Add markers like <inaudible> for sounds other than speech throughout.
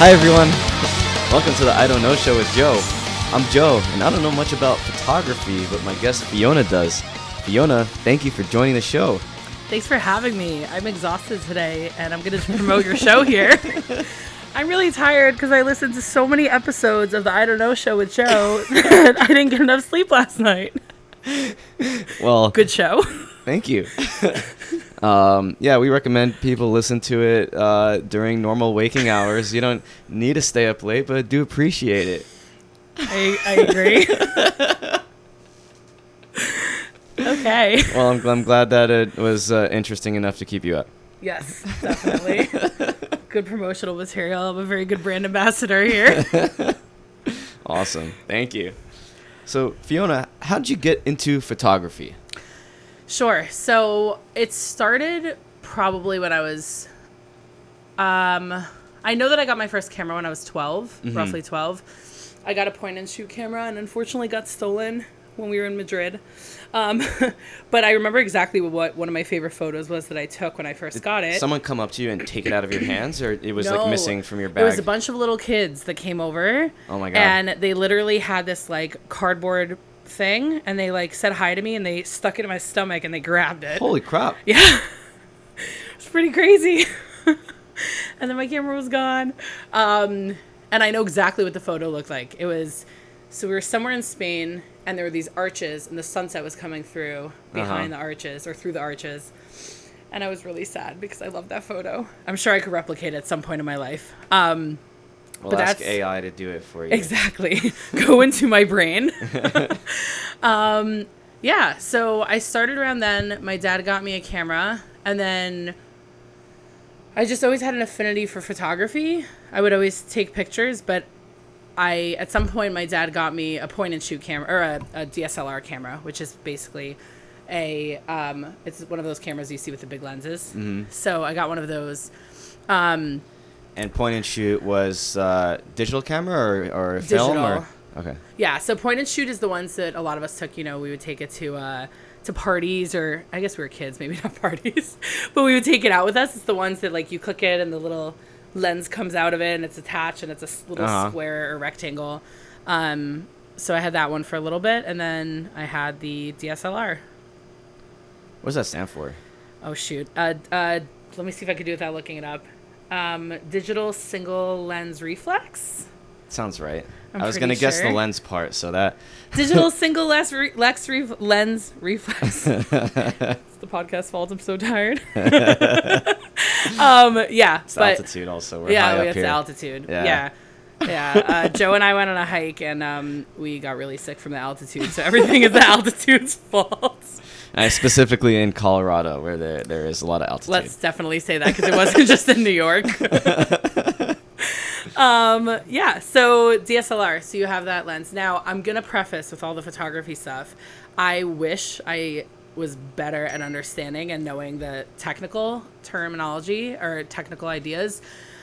Hi everyone. Welcome to the I Don't Know Show with Joe. I'm Joe, and I don't know much about photography, but my guest Fiona does. Fiona, thank you for joining the show. Thanks for having me. I'm exhausted today, and I'm going to promote your show here. <laughs> I'm really tired because I listened to so many episodes of the I Don't Know show with Joe <laughs> that I didn't get enough sleep last night. Well, Good show. thank you. <laughs> um, yeah, we recommend people listen to it uh, during normal waking hours. You don't need to stay up late, but do appreciate it. I, I agree. <laughs> okay. Well, I'm, I'm glad that it was uh, interesting enough to keep you up. Yes, definitely. <laughs> Good promotional material. I'm a very good brand ambassador here. <laughs> Awesome. Thank you. So, Fiona, how did you get into photography? Sure. So it started probably when I was. Um, I know that I got my first camera when I was 12, Mm-hmm. roughly 12. I got a point and shoot camera and unfortunately got stolen when we were in Madrid. Um, <laughs> but I remember exactly what one of my favorite photos was that I took when I first got it. Someone come up to you and take it out of your hands, or it was like missing from your bag. It was a bunch of little kids that came over. Oh my God. And they literally had this like cardboard thing, and they like said hi to me, and they stuck it in my stomach, and they grabbed it. Holy crap! <laughs> Yeah. it's pretty crazy. <laughs> and then my camera was gone. Um, and I know exactly what the photo looked like. It was so we were somewhere in Spain and there were these arches and the sunset was coming through behind Uh-huh. the arches or through the arches. And I was really sad because I love that photo. I'm sure I could replicate it at some point in my life. Um, Well, But ask that's- AI to do it for you. Exactly. <laughs> Go into my brain. <laughs> um, yeah, so I started around then. My dad got me a camera, and then I just always had an affinity for photography. I would always take pictures, but I at some point my dad got me a point and shoot camera or a, a DSLR camera, which is basically a um, it's one of those cameras you see with the big lenses. So I got one of those. Um, And point and shoot was uh, digital camera or, or film or okay. Yeah, so point and shoot is the ones that a lot of us took. You know, we would take it to uh, to parties, or I guess we were kids, maybe <laughs> not parties, but we would take it out with us. It's the ones that like you click it and the little lens comes out of it and it's attached and it's a little Uh-huh. square or rectangle. Um, so I had that one for a little bit, and then I had the DSLR. What does that stand for? Oh shoot! Uh, uh, let me see if I could do it without looking it up. Um, digital single lens reflex. Sounds right. I'm I was gonna guess the lens part, so that <laughs> Digital single lens, re- lex re- lens reflex. <laughs> it's the podcast fault. I'm so tired. <laughs> um, yeah, it's but altitude also. We're yeah, high it's here. altitude. Yeah. Yeah, yeah. Uh, Joe and I went on a hike, and um, we got really sick from the altitude. So everything is the altitude's fault. I specifically in Colorado, where there there is a lot of altitude. Let's definitely say that because it wasn't just in New York. <laughs> um, yeah, so DSLR. So you have that lens. Now, I'm going to preface with all the photography stuff. I wish I was better at understanding and knowing the technical terminology or technical ideas.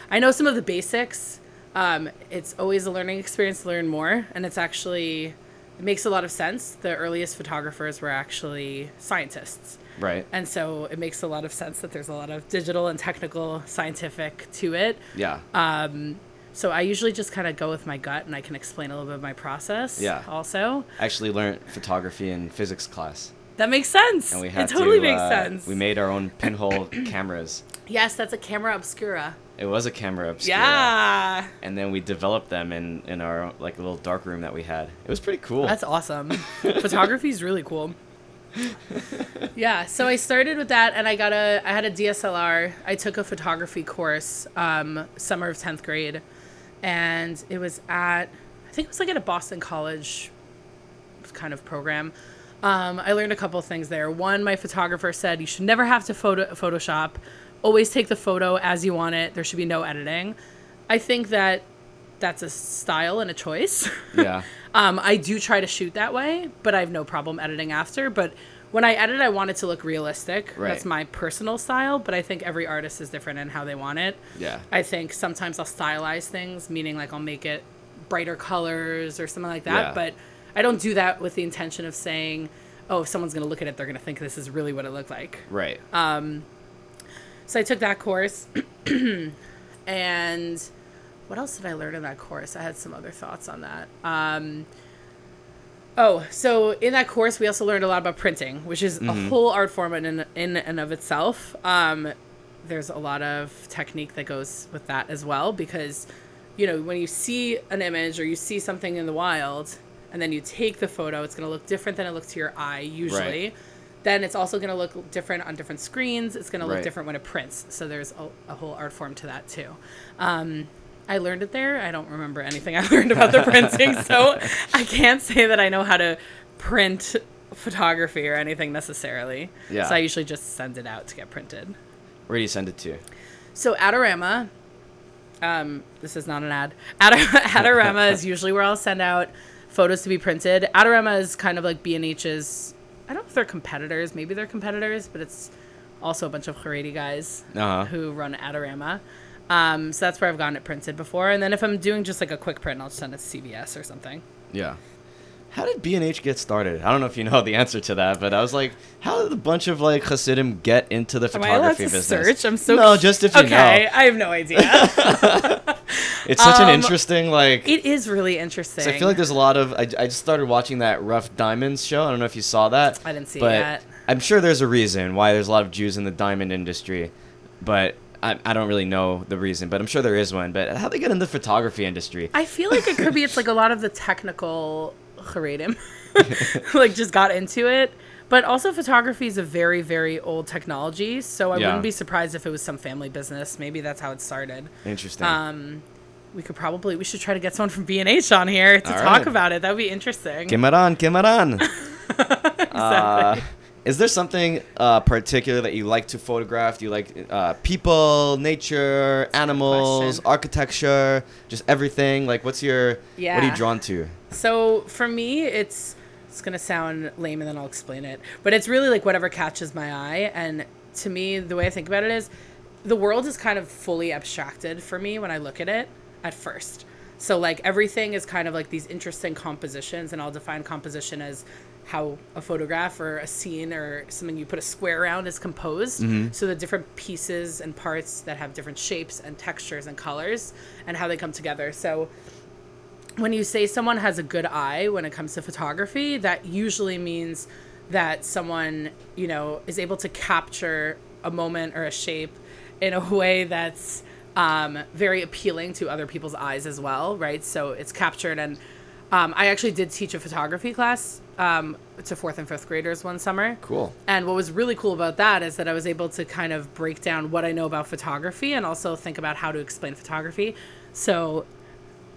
I know some of the basics. Um, it's always a learning experience to learn more, and it's actually it makes a lot of sense. The earliest photographers were actually scientists. right. And so it makes a lot of sense that there's a lot of digital and technical scientific to it. Yeah. Um, so I usually just kind of go with my gut and I can explain a little bit of my process. Yeah. Also, I actually learned photography in physics class, that makes sense. and we had it totally to. makes uh, sense. We made our own pinhole <clears throat> cameras. yes, that's a camera obscura. It was a camera obscura. Yeah. And then we developed them in in our like little dark room that we had. It was pretty cool. That's awesome. <laughs> Photography is really cool. <laughs> yeah, so I started with that, and I got a. I had a DSLR. I took a photography course, um, summer of tenth grade, and it was at. I think it was like at a Boston College, kind of program. Um, I learned a couple of things there. One, my photographer said you should never have to photo Photoshop. Always take the photo as you want it. There should be no editing. I think that that's a style and a choice. <laughs> yeah. Um, I do try to shoot that way, but I have no problem editing after. But when I edit, I want it to look realistic. Right. That's my personal style, but I think every artist is different in how they want it. Yeah. I think sometimes I'll stylize things, meaning like I'll make it brighter colors or something like that. Yeah. But I don't do that with the intention of saying, oh, if someone's going to look at it, they're going to think this is really what it looked like. Right. So I took that course, <clears throat> and what else did I learn in that course? I had some other thoughts on that. Um, oh, so in that course, we also learned a lot about printing, which is a whole art form in in and of itself. Um, there's a lot of technique that goes with that as well because, you know, when you see an image or you see something in the wild, and then you take the photo, it's going to look different than it looks to your eye usually. Right. Then it's also going to look different on different screens. It's going to look Right. different when it prints. So there's a, a whole art form to that too. Um, I learned it there. I don't remember anything <laughs> I learned about the printing, <laughs> so I can't say that I know how to print photography or anything necessarily. Yeah. So I usually just send it out to get printed. Where do you send it to? So Adorama, um, this is not an ad. Ador- <laughs> Adorama is usually where I'll send out photos to be printed. Adorama is kind of like B and H's. I don't know if they're competitors. Maybe they're competitors, but it's also a bunch of Haredi guys Uh-huh. who run Adorama. Um, so that's where I've gotten it printed before. And then if I'm doing just like a quick print, I'll send it to CVS or something. Yeah. How did B&H get started? I don't know if you know the answer to that, but I was like, how did a bunch of like Hasidim get into the Am I allowed photography to business? search? I'm so no, just if you okay. know. I have no idea. <laughs> <laughs> <laughs> It's such an Um, interesting like. it is really interesting. I feel like there's a lot of. I, I just started watching that Rough Diamonds show. I don't know if you saw that. I didn't see but yet. I'm sure there's a reason why there's a lot of Jews in the diamond industry, but I, I don't really know the reason. But I'm sure there is one. But how they get in the photography industry? I feel like it could be it's like a lot of the technical Haredim <laughs> <laughs> like just got into it. But also photography is a very, very old technology, so I Yeah. wouldn't be surprised if it was some family business. Maybe that's how it started. Interesting. Um, we could probably we should try to get someone from B and H on here to All talk right. about it. That would be interesting. Kimaran, Kimaran. <laughs> exactly. Uh, is there something uh, particular that you like to photograph? Do you like uh, people, nature, animals, architecture, just everything? Like, what's your what are you drawn to? So for me, it's it's gonna sound lame, and then I'll explain it. But it's really like whatever catches my eye. And to me, the way I think about it is, the world is kind of fully abstracted for me when I look at it at first. So like everything is kind of like these interesting compositions, and I'll define composition as how a photograph or a scene or something you put a square around is composed. Mm-hmm. So the different pieces and parts that have different shapes and textures and colors, and how they come together. So when you say someone has a good eye when it comes to photography, that usually means that someone, you know, is able to capture a moment or a shape in a <laughs> way that's um, very appealing to other people's eyes as well, right? So it's captured. And um, I actually did teach a photography class um, to fourth and fifth graders one summer. Cool. And what was really cool about that is that I was able to kind of break down what I know about photography and also think about how to explain photography. So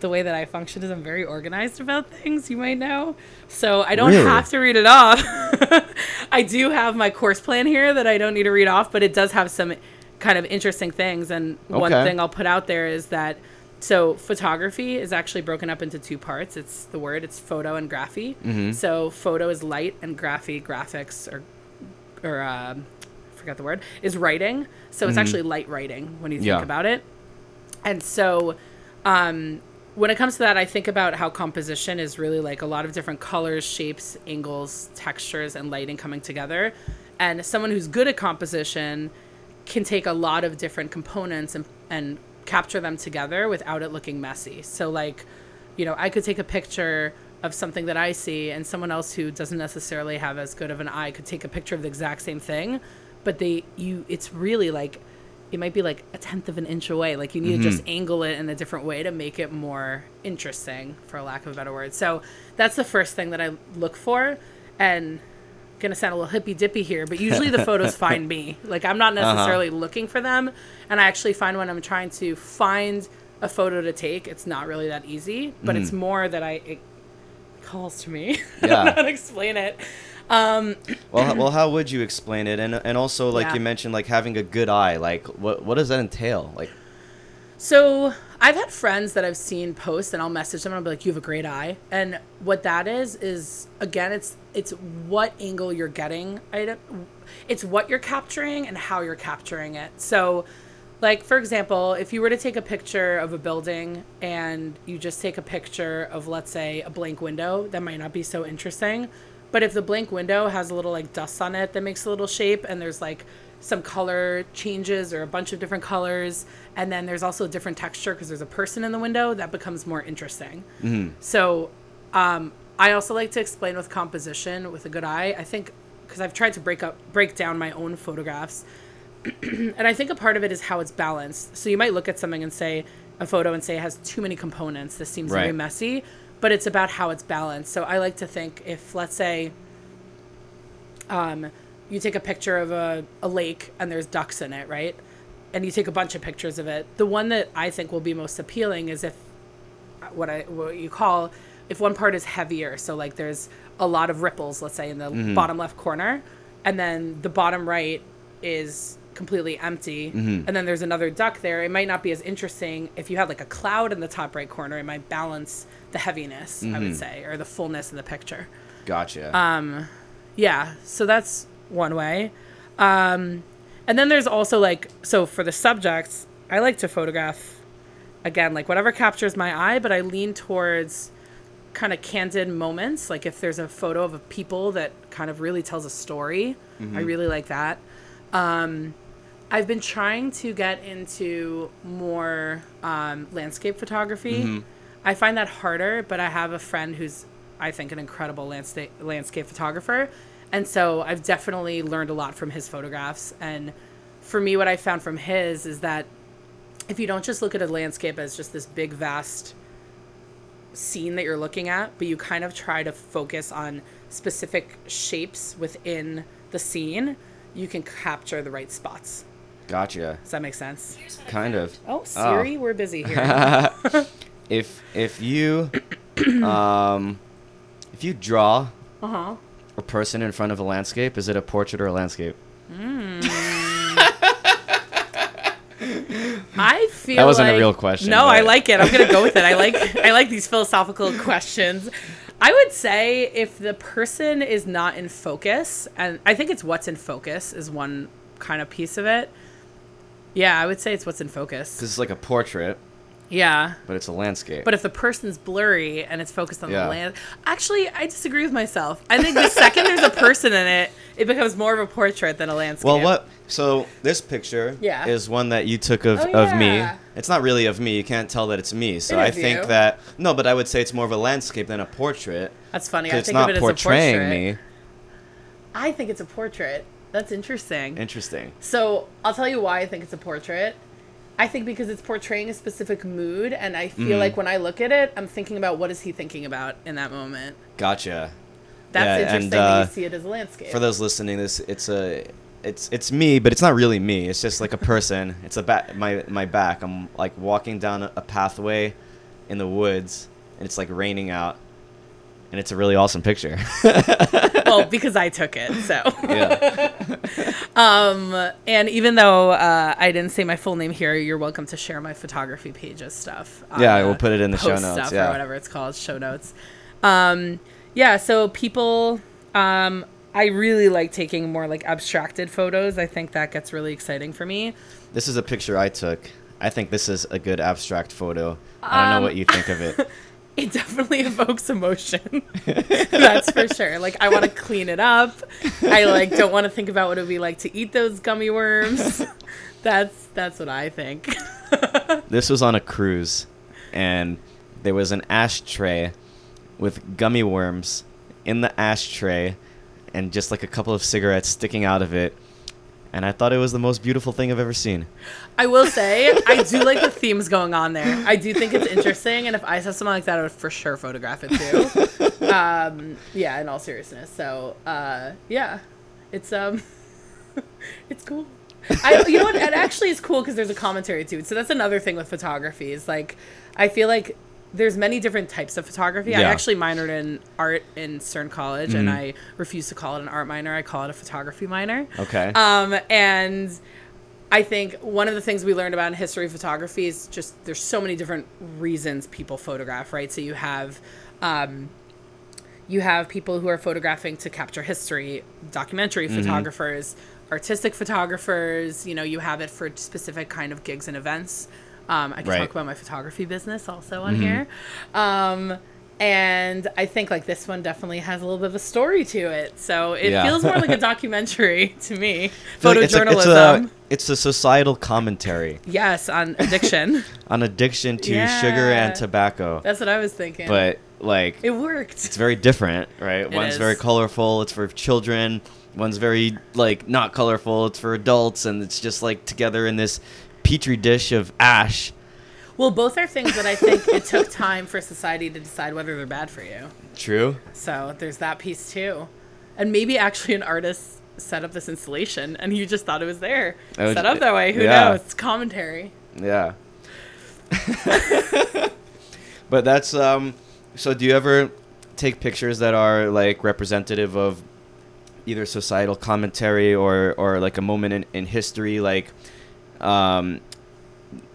the way that I function is I'm very organized about things, you might know. So I don't Really? have to read it off. <laughs> I do have my course plan here that I don't need to read off, but it does have some kind of interesting things. And one thing I'll put out there is that so photography is actually broken up into two parts. It's the word, it's photo and graphy. Mm-hmm. So photo is light and graphy, graphics or or um, I forgot the word is writing. So it's actually light writing when you think Mm-hmm. Yeah. about it. And so um, when it comes to that, I think about how composition is really like a lot of different colors, shapes, angles, textures, and lighting coming together. And someone who's good at composition can take a lot of different components and, and capture them together without it looking messy. So, like, you know, I could take a picture of something that I see, and someone else who doesn't necessarily have as good of an eye could take a picture of the exact same thing, but they, you, it's really like, it might be like a tenth of an inch away. Like you need to mm-hmm. just angle it in a different way to make it more interesting, for lack of a better word. So that's the first thing that I look for, and gonna sound a little hippy dippy here, but usually the photos <laughs> find me. Like I'm not uh-huh. necessarily looking for them, and I actually find when I'm trying to find a photo to take, it's not really that easy. But it's mm. more that I it calls to me. <laughs> Yeah. I don't know how to explain it. Um, <clears throat> well, well, how would you explain it? And and also, like Yeah. you mentioned, like having a good eye. Like, what what does that entail? Like, So I've had friends that I've seen post, and I'll message them and I'll be like, "You have a great eye." And what that is is again, it's it's what angle you're getting. I it's what you're capturing and how you're capturing it. So, like for example, if you were to take a picture of a building and you just take a picture of, let's say, a blank window, that might not be so interesting. But if the blank window has a little like dust on it that makes a little shape, and there's like some color changes or a bunch of different colors, and then there's also a different texture because there's a person in the window that becomes more interesting. So, um, I also like to explain with composition with a good eye. I think because I've tried to break up break down my own photographs <clears throat> and I think a part of it is how it's balanced. So you might look at something and say a photo and say it has too many components. This seems very messy, but it's about how it's balanced. So I like to think if let's say um, you take a picture of a, a lake and there's ducks in it, right? And you take a bunch of pictures of it. The one that I think will be most appealing is if what I what you call if one part is heavier. So like there's a lot of ripples, let's say in the bottom left corner, and then the bottom right is completely empty, and then there's another duck there. It might not be as interesting if you had like a cloud in the top right corner. It might balance the heaviness, I would say, or the fullness of the picture. Gotcha. Uh, Yeah, so that's one way. Um, and then there's also like, so for the subjects, I like to photograph, again, like whatever captures my eye, but I lean towards kind of candid moments. Like if there's a photo of a people that kind of really tells a story, I really like that. Um, I've been trying to get into more um, landscape photography. I find that harder, but I have a friend who's, I think, an incredible landscape landscape photographer, and so I've definitely learned a lot from his photographs. And for me, what I found from his is that if you don't just look at a landscape as just this big, vast scene that you're looking at, but you kind of try to focus on specific shapes within the scene, you can capture the right spots. gotcha. Does that make sense? Kind of. Oh, oh, Siri, we're busy here. <laughs> <laughs> If if you <coughs> um if you draw uh huh. a person in front of a landscape, is it a portrait or a landscape? <laughs> I feel That wasn't a real question, No, I like it. I'm gonna go with it. I <laughs> like I like these philosophical questions. I would say if the person is not in focus, and I think it's what's in focus is one kind of piece of it. Yeah, I would say it's what's in focus. Because it's like a portrait, Yeah. but it's a landscape. But if the person's blurry and it's focused on Yeah. the land, actually, I disagree with myself. I think the second there's a person in it, it becomes more of a portrait than a landscape. well, what? So this picture Yeah. is one that you took of, Oh, of me. It's not really of me. You can't tell that it's me. So It I think you. that no, but I would say it's more of a landscape than a portrait. That's funny. I Because it's not of it portraying as a portrait. me. I think it's a portrait. That's interesting. Interesting. So I'll tell you why I think it's a portrait. I think because it's portraying a specific mood, and I feel Mm. like when I look at it, I'm thinking about what is he thinking about in that moment. Gotcha. That's Yeah, interesting and, that uh, you see it as a landscape. For those listening, this it's a it's it's me, but it's not really me. It's just like a person. <laughs> it's a back my my back. I'm like walking down a pathway in the woods, and it's like raining out, and it's a really awesome picture. <laughs> well, <laughs> because I took it, so. yeah. <laughs> um, And even though uh, I didn't say my full name here, you're welcome to share my photography pages stuff. on Yeah, the we'll put it in the show notes, Stuff yeah. or whatever it's called, show notes. Um, yeah, so people, um, I really like taking more like abstracted photos. I think that gets really exciting for me. This is a picture I took. I think this is a good abstract photo. I don't know Um, what you think of it. It definitely <laughs> evokes emotion. <laughs> That's for sure. Like I want to clean it up. I like don't want to think about what it would be like to eat those gummy worms. <laughs> That's that's what I think. This was on a cruise, and there was an ashtray with gummy worms in the ashtray, and just like a couple of cigarettes sticking out of it. And I thought it was the most beautiful thing I've ever seen. I will say I do like the themes going on there. I do think it's interesting, and if I saw something like that, I would for sure photograph it too. <laughs> Um, yeah, in all seriousness. So uh, yeah, it's um, <laughs> it's cool. I you know what? It actually is cool because there's a commentary to it. So that's another thing with photography is like I feel like there's many different types of photography. I actually minored in art in Stern College, Mm-hmm. and I refuse to call it an art minor. I call it a photography minor. Okay. Um, and I think one of the things we learned about in history of photography is just there's so many different reasons people photograph, right? So you have, um, you have people who are photographing to capture history, documentary photographers, artistic photographers. You know, you have it for specific kind of gigs and events. Um, I can Right. talk about my photography business also on here. Um, And I think like this one definitely has a little bit of a story to it. So it Yeah. feels more like a <laughs> documentary <laughs> to me. I it's a- Photojournalism. It's a, it's a societal commentary yes, on <laughs> addiction. on addiction to sugar and tobacco. That's what I was thinking. But like it worked. it's very different, right? It One's is. very colorful. It's for children. One's very like not colorful. It's for adults, and it's just like together in this petri dish of ash. Well, both are things that I think it took time for society to decide whether they're bad for you. True. So there's that piece too. And maybe actually an artist set up this installation and you just thought it was there. Was- set up that way. Who yeah. knows? It's commentary. Yeah. <laughs> but that's um. So do you ever take pictures that are like representative of either societal commentary or or like a moment in, in history like um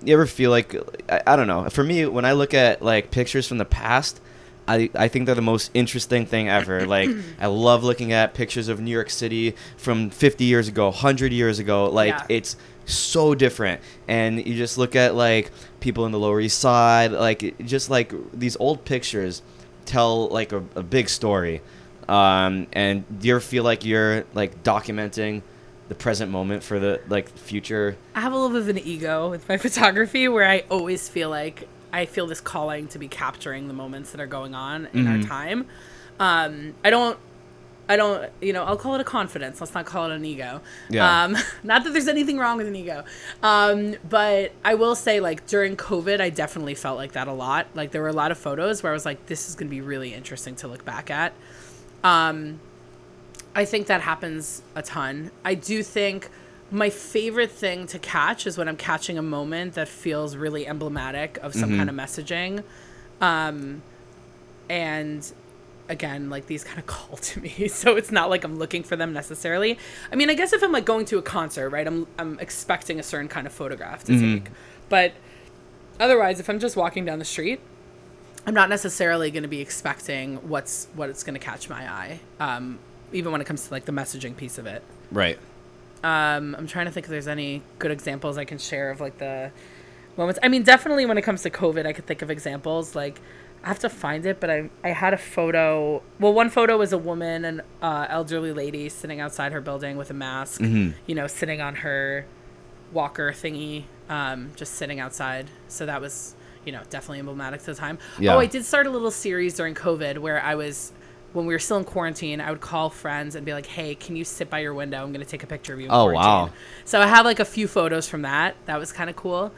you ever feel like I, I don't know for me when i look at like pictures from the past I, I think they're the most interesting thing ever. <clears throat> Like I love looking at pictures of New York City from 50 years ago, 100 years ago. Like Yeah. it's so different. And you just look at like people in the Lower East Side, like just like these old pictures tell like a, a big story. Um, and do you ever feel like you're like documenting the present moment for the like future? I have a little bit of an ego with my <laughs> photography where I always feel like I feel this calling to be capturing the moments that are going on in our Mhm. time. Um, I don't I don't, you know, I'll call it a confidence. Let's not call it an ego. Yeah. Um, <laughs> not that there's anything wrong with an ego. Um, but I will say, like, during COVID, I definitely felt like that a lot. Like, there were a lot of photos where I was like, this is going to be really interesting to look back at. Um, I think that happens a ton. I do think my favorite thing to catch is when I'm catching a moment that feels really emblematic of some Mhm. kind of messaging. Um, and again, like these kind of <laughs> call to me, so it's not like I'm looking for them necessarily. I mean, I guess if I'm like going to a concert, right, I'm I'm expecting a certain kind of photograph to Mhm. take, but otherwise, if I'm just walking down the street, I'm not necessarily going to be expecting what's what it's going to catch my eye. Um, even when it comes to like the messaging piece of it. Right. Um, I'm trying to think if there's any good examples I can share of like the moments. I mean, definitely when it comes to COVID, I could think of examples. Like, I have to find it, but I I had a photo. Well, one photo was a woman, an uh, elderly lady sitting outside her building with a mask. Mhm. You know, sitting on her walker thingy, um, just sitting outside. So that was, you know, definitely emblematic to the time. Yeah. Oh, I did start a little series during COVID where I was. When we were still in quarantine, I would call friends and be like, "Hey, can you sit by your window? I'm going to take a picture of you." In Oh, quarantine." wow. So I have like a few photos from that. That was kind of cool.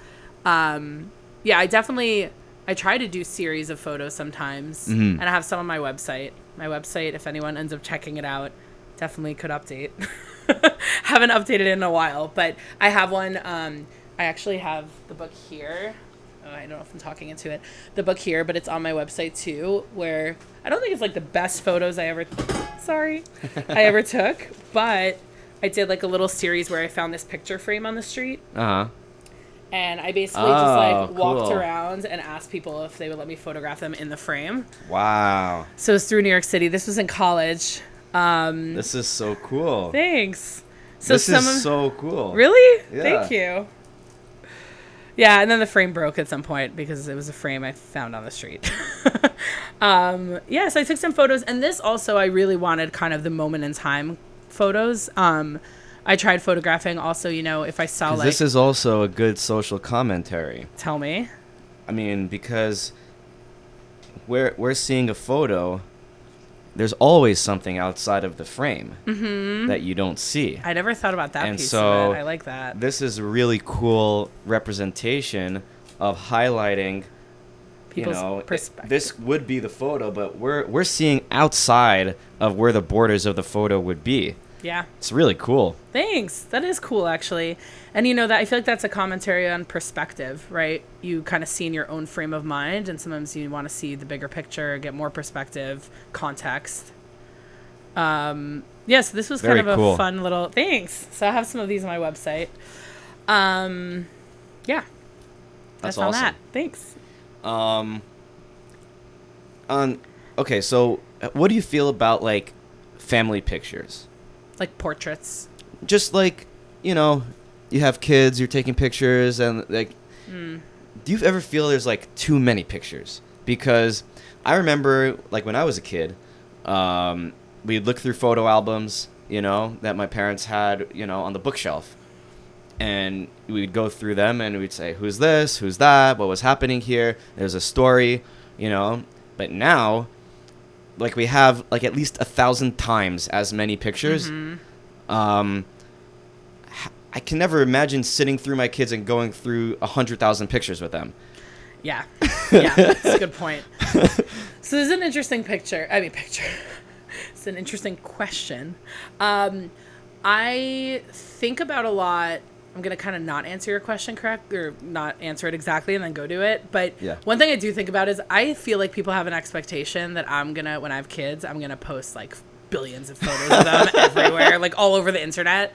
Um, yeah, I definitely I try to do series of photos sometimes, Mhm. and I have some on my website. My website, if anyone ends up checking it out, definitely could update. <laughs> Haven't updated it in a while, but I have one. Um, I actually have the book here. Oh, I don't know if I'm talking into it. The book here, but it's on my website too, where I don't think it's like the best photos I ever. Sorry, I ever <laughs> took, but I did like a little series where I found this picture frame on the street, Uh huh. and I basically Oh, just like walked cool. around and asked people if they would let me photograph them in the frame. Wow. So it's through New York City. This was in college. Um, This is so cool. thanks. So this some is of, so cool. really, Yeah. thank you. Yeah, and then the frame broke at some point because it was a frame I found on the street. <laughs> um, yeah, so I took some photos, and this also I really wanted kind of the moment in time photos. Um, I tried photographing also, you know, if I saw like this is also a good social commentary. tell me. I mean, because we're we're seeing a photo. There's always something outside of the frame mm-hmm. that you don't see. I never thought about that And piece so of it. I like that. This is a really cool representation of highlighting. People's you know, it- perspective. this would be the photo, but we're we're seeing outside of where the borders of the photo would be. Yeah. It's really cool. Thanks. That is cool, actually. And you know that I feel like that's a commentary on perspective, right? You kind of see in your own frame of mind, and sometimes you want to see the bigger picture, get more perspective, context. Um, yes, this was Very kind of cool. a fun little. Thanks. So I have some of these on my website. Um, yeah, That's found awesome. that. Thanks. Um. On, okay, so uh, what do you feel about like family pictures? Like portraits. Just like you know, you have kids, you're taking pictures, and like, Mm. do you ever feel there's like too many pictures? because I remember like when I was a kid, um, we'd look through photo albums, you know, that my parents had, you know, on the bookshelf. And we'd go through them and we'd say, who's this? Who's that? What was happening here? There's a story, you know. But now, like we have like at least a thousand times as many pictures. Um, h- I can never imagine sitting through my kids and going through a hundred thousand pictures with them. Yeah. <laughs> Yeah, that's a good point. So this is an interesting picture. I mean, picture. <laughs> It's an interesting question. Um, I think about a lot. I'm gonna kind of not answer your question correct or not answer it exactly and then go to it. But Yeah. one thing I do think about is I feel like people have an expectation that I'm gonna when I have kids I'm gonna post like billions of photos of them <laughs> everywhere, like all over the internet.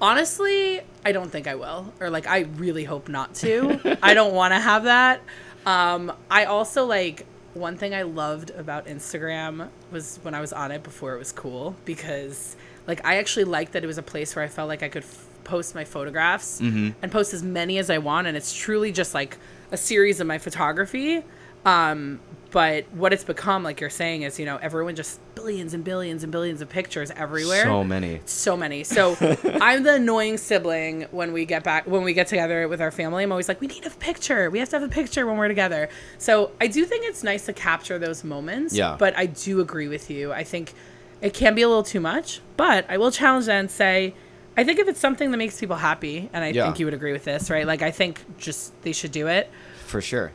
Honestly, I don't think I will, or like I really hope not to. <laughs> I don't want to have that. Um, I also like one thing I loved about Instagram was when I was on it before it was cool because like I actually liked that it was a place where I felt like I could f- post my photographs and post as many as I want, and it's truly just like a series of my photography. Um, but what it's become, like you're saying, is you know everyone just billions and billions and billions of pictures everywhere So many. so many. So <laughs> I'm the annoying sibling when we get back when we get together with our family. I'm always like, we need a picture. We have to have a picture when we're together. So I do think it's nice to capture those moments. Yeah. But I do agree with you. I think it can be a little too much. But I will challenge that and say, I think if it's something that makes people happy, and I Yeah. think you would agree with this, right? Like I think just they should do it. For sure.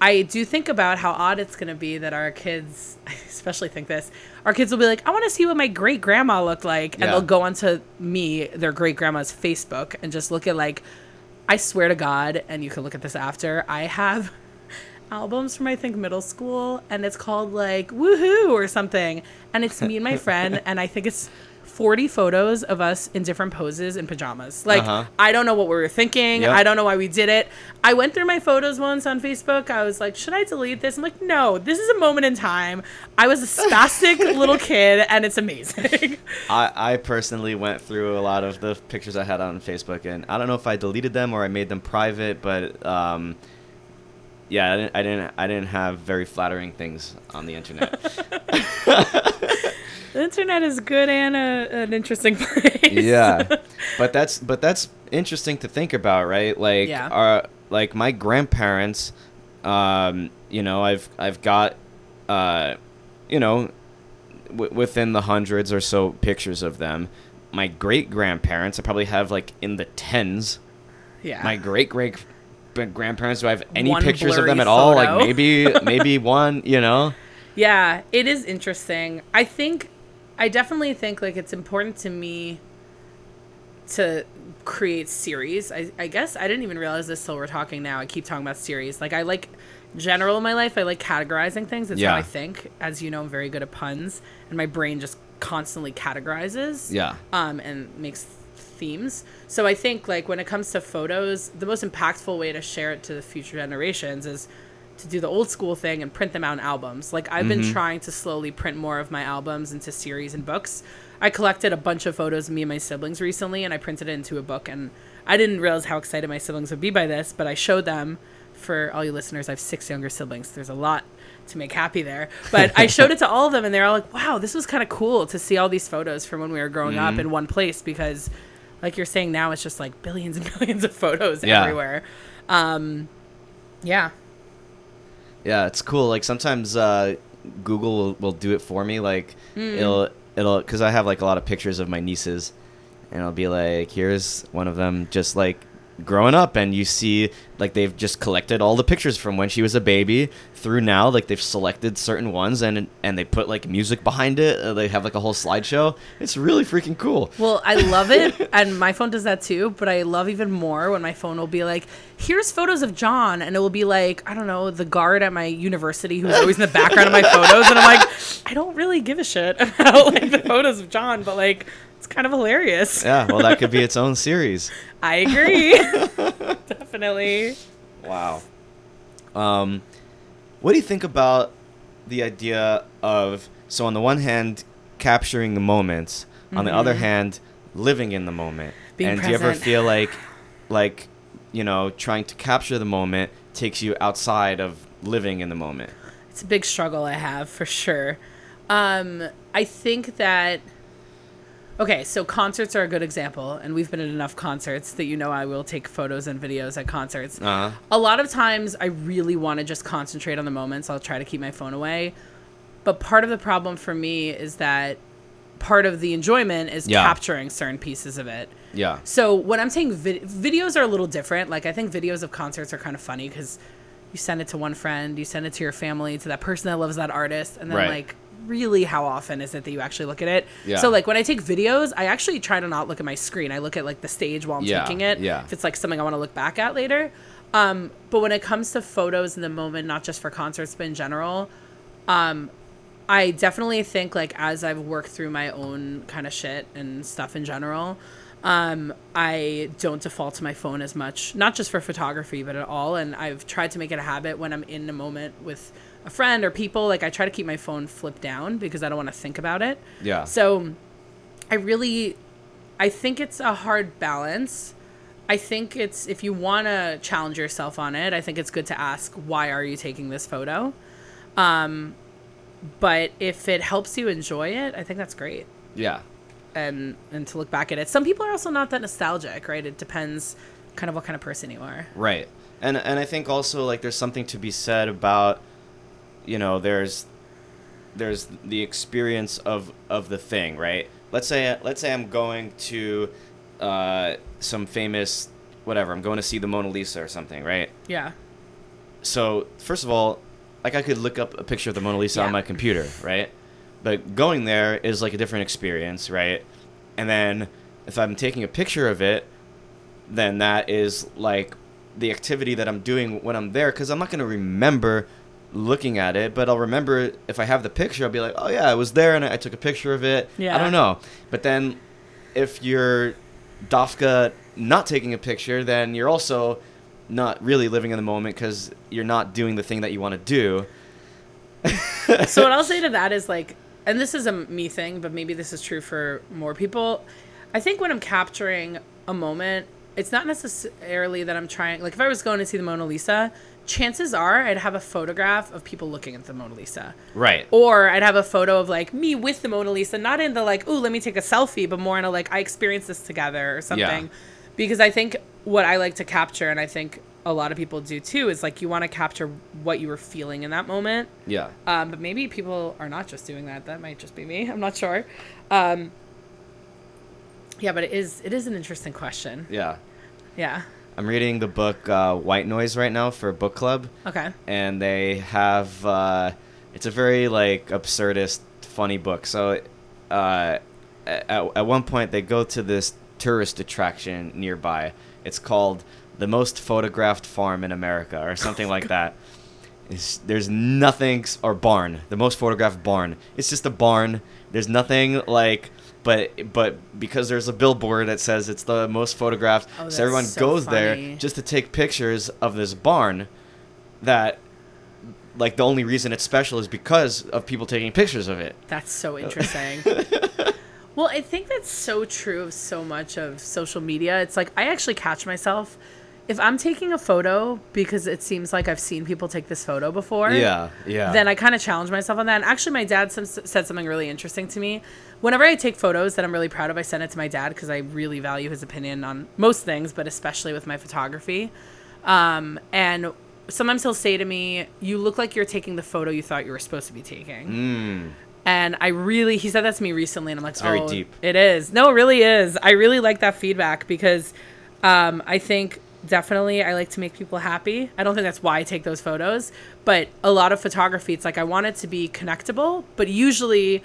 I do think about how odd it's going to be that our kids, <laughs> I especially think this, our kids will be like, I want to see what my great grandma looked like. And Yeah. they'll go onto me, their great grandma's Facebook, and just look at like, I swear to God, and you can look at this after, I have <laughs> albums from I think middle school, and it's called like Woohoo or something. And it's me and my friend, <laughs> and I think it's 40 photos of us in different poses in pajamas. Like, Uh-huh. I don't know what we were thinking. Yep. I don't know why we did it. I went through my photos once on Facebook. I was like, should I delete this? I'm like, no, this is a moment in time. I was a spastic <laughs> little kid, and it's amazing. I, I personally went through a lot of the pictures I had on Facebook, and I don't know if I deleted them or I made them private, but um, yeah, I didn't, I didn't I didn't have very flattering things on the internet. <laughs> <laughs> the internet is good and a, an interesting <laughs> place. yeah, but that's but that's interesting to think about, right? Like, Yeah. our like my grandparents, um, you know, I've I've got, uh, you know, w- within the hundreds or so pictures of them. My great grandparents, I probably have like in the tens. yeah. My great great grandparents, do I have any One pictures of them at all? Like maybe maybe <laughs> one, you know? Yeah, it is interesting. I think, I definitely think like it's important to me to create series. I, I guess I didn't even realize this till we're talking now. I keep talking about series. Like I like general in my life. I like categorizing things. It's how I think. As you know, I'm very good at puns, and my brain just constantly categorizes. Yeah. Um, and makes themes. So I think like when it comes to photos, the most impactful way to share it to the future generations is to do the old school thing and print them out in albums. Like I've been trying to slowly print more of my albums into series and books. I collected a bunch of photos of me and my siblings recently and I printed it into a book and I didn't realize how excited my siblings would be by this, but I showed them for all you listeners, I have six younger siblings. There's a lot to make happy there. But I showed it to all of them and they're all like, Wow, this was kinda cool to see all these photos from when we were growing up in one place because like you're saying now it's just like billions and <laughs> billions of photos Yeah. everywhere. Um yeah. Yeah, it's cool. Like sometimes uh, Google will, will do it for me. Like Hmm. it'll it'll because I have like a lot of pictures of my nieces, and it'll be like, here's one of them just like growing up, and you see like they've just collected all the pictures from when she was a baby through now. Like they've selected certain ones and and they put like music behind it. Uh, they have like a whole slideshow. It's really freaking cool. Well, I love it, <laughs> and my phone does that too. But I love even more when my phone will be like, "Here's photos of John," and it will be like, I don't know, the guard at my university who's always in the background of my photos, and I'm like, I don't really give a shit about <laughs> like the photos of John, but like, it's kind of hilarious. Yeah, well, that could be <laughs> its own series. I agree, definitely. Wow. Um, what do you think about the idea of so on the one hand capturing the moments, on the other hand living in the moment? Mm-hmm. Being and do you ever feel like <laughs> like you know trying to capture the moment takes you outside of living in the moment? it's a big struggle I have for sure. Um, I think that okay, so concerts are a good example, and we've been at enough concerts that you know I will take photos and videos at concerts. Uh-huh. A lot of times, I really want to just concentrate on the moments. I'll try to keep my phone away, but part of the problem for me is that part of the enjoyment is Yeah. capturing certain pieces of it. Yeah. So when I'm saying vid- videos are a little different. Like I think videos of concerts are kind of funny because you send it to one friend, you send it to your family, to that person that loves that artist, and then Right. like really how often is it that you actually look at it? Yeah. So like when I take videos, I actually try to not look at my screen. I look at like the stage while I'm Yeah, taking it. yeah. If it's like something I want to look back at later. Um, but when it comes to photos in the moment, not just for concerts but in general, um, I definitely think like as I've worked through my own kind of shit and stuff in general, um, I don't default to my phone as much, not just for photography, but at all. And I've tried to make it a habit when I'm in a moment with a friend or people. Like I try to keep my phone flipped down because I don't want to think about it. Yeah. So I really, I think it's a hard balance. I think it's if you want to challenge yourself on it, I think it's good to ask why are you taking this photo. Um, but if it helps you enjoy it, I think that's great. yeah. And and to look back at it, some people are also not that nostalgic, right? It depends, kind of what kind of person you are. Right. And and I think also like there's something to be said about you know, there's there's the experience of of the thing, right? Let's say let's say I'm going to uh some famous whatever, I'm going to see the Mona Lisa or something, right? Yeah. So, first of all, like I could look up a picture of the Mona Lisa Yeah. on my computer, right? But going there is like a different experience, right? And then if I'm taking a picture of it, then that is like the activity that I'm doing when I'm there because I'm not going to remember looking at it, but I'll remember if I have the picture, I'll be like, oh yeah, I was there and I took a picture of it. Yeah. I don't know. But then if you're Dafka not taking a picture, then you're also not really living in the moment because you're not doing the thing that you want to do. <laughs> so what I'll say to that is like, and this is a me thing, but maybe this is true for more people. I think when I'm capturing a moment, it's not necessarily that I'm trying. Like if I was going to see the Mona Lisa, chances are I'd have a photograph of people looking at the Mona Lisa. Right. Or I'd have a photo of like me with the Mona Lisa, not in the like, ooh, let me take a selfie, but more in a like, I experienced this together or something. Because I think what I like to capture, and I think a lot of people do too, is like you want to capture what you were feeling in that moment. Yeah. Um, but maybe people are not just doing that. That might just be me. I'm not sure. Um, yeah, but it is it is an interesting question. Yeah. Yeah. I'm reading the book uh, White Noise right now for book club. Okay. and they have uh, it's a very like absurdist funny book. So uh, at, at one point they go to this tourist attraction nearby. It's called the most photographed farm in america or something like <laughs> that. It's, there's nothing or barn the most photographed barn. It's just a barn. There's nothing like but but because there's a billboard that says it's the most photographed Oh, so everyone so goes funny. there just to take pictures of this barn that like the only reason it's special is because of people taking pictures of it. That's so <laughs> interesting. <laughs> well, I think that's so true of so much of social media. It's like I actually catch myself if I'm taking a photo because it seems like I've seen people take this photo before. Yeah, yeah. Then I kind of challenge myself on that. And actually, my dad some, said something really interesting to me. Whenever I take photos that I'm really proud of, I send it to my dad because I really value his opinion on most things, but especially with my photography. Um, and sometimes he'll say to me, "You look like you're taking the photo you thought you were supposed to be taking." Mm, And I really, he said that to me recently, and I'm like, very oh, deep. It is. No, it really is. I really like that feedback because um, I think definitely I like to make people happy. I don't think that's why I take those photos, but a lot of photography, it's like I want it to be connectable, but usually.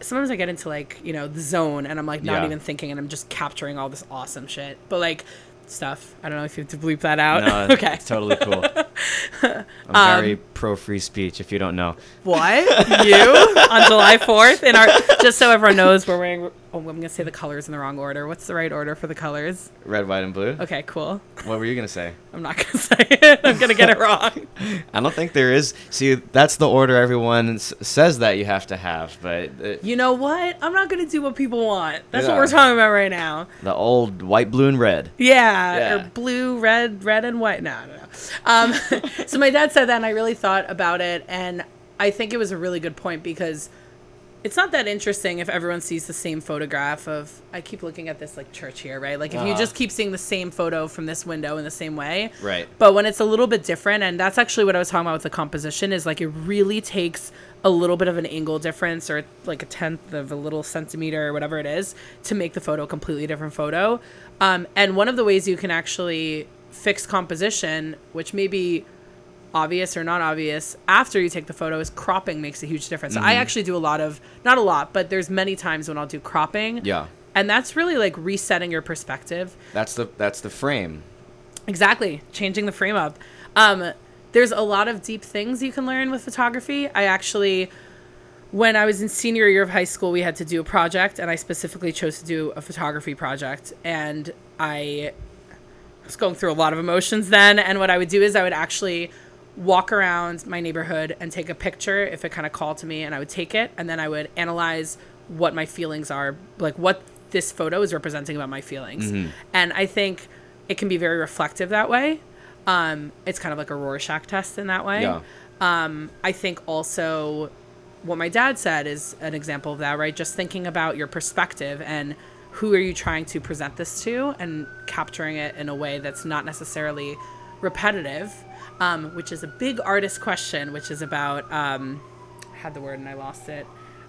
Sometimes I get into like, you know, the zone and I'm like not Yeah. even thinking and I'm just capturing all this awesome shit. But like stuff, I don't know if you have to bleep that out. no, <laughs> okay. it's totally cool. <laughs> I'm Um, very pro free speech. If you don't know, What? You on July 4th in our just so everyone knows we're wearing oh, I'm to say the colors in the wrong order. What's the right order for the colors? red, white, and blue. Okay, cool. What were you gonna say? <laughs> I'm not going to say it. I'm going to get it wrong. <laughs> I don't think there is. See, that's the order everyone s- says that you have to have, but uh, You know what? I'm not going to do what people want. That's what we're talking about right now. the old white, blue, and red. Yeah, Yeah. or blue, red, red and white. No, no, no. Um, <laughs> so my dad said that, and I really thought about it, and I think it was a really good point because it's not that interesting if everyone sees the same photograph of I keep looking at this like church here, right? Like if you Uh-huh. just keep seeing the same photo from this window in the same way. Right. But when it's a little bit different and that's actually what I was talking about with the composition is like it really takes a little bit of an angle difference or like a tenth of a little centimeter or whatever it is to make the photo a completely different photo. Um, and one of the ways you can actually fix composition, which may be obvious or not obvious after you take the photo is cropping makes a huge difference. Mm-hmm. I actually do a lot of not a lot, but there's many times when I'll do cropping. Yeah. And that's really like resetting your perspective. That's the that's the frame. Exactly, changing the frame up. Um, there's a lot of deep things you can learn with photography. I actually, when I was in senior year of high school, we had to do a project, and I specifically chose to do a photography project. And I was going through a lot of emotions then. And what I would do is I would actually walk around my neighborhood and take a picture if it kind of called to me, and I would take it, and then I would analyze what my feelings are, like what this photo is representing about my feelings. And I think it can be very reflective that way. Um, it's kind of like a Rorschach test in that way. Yeah. Um, I think also what my dad said is an example of that, right? Just thinking about your perspective and who are you trying to present this to and capturing it in a way that's not necessarily repetitive, um, which is a big artist question, which is about, um, I had the word and I lost it,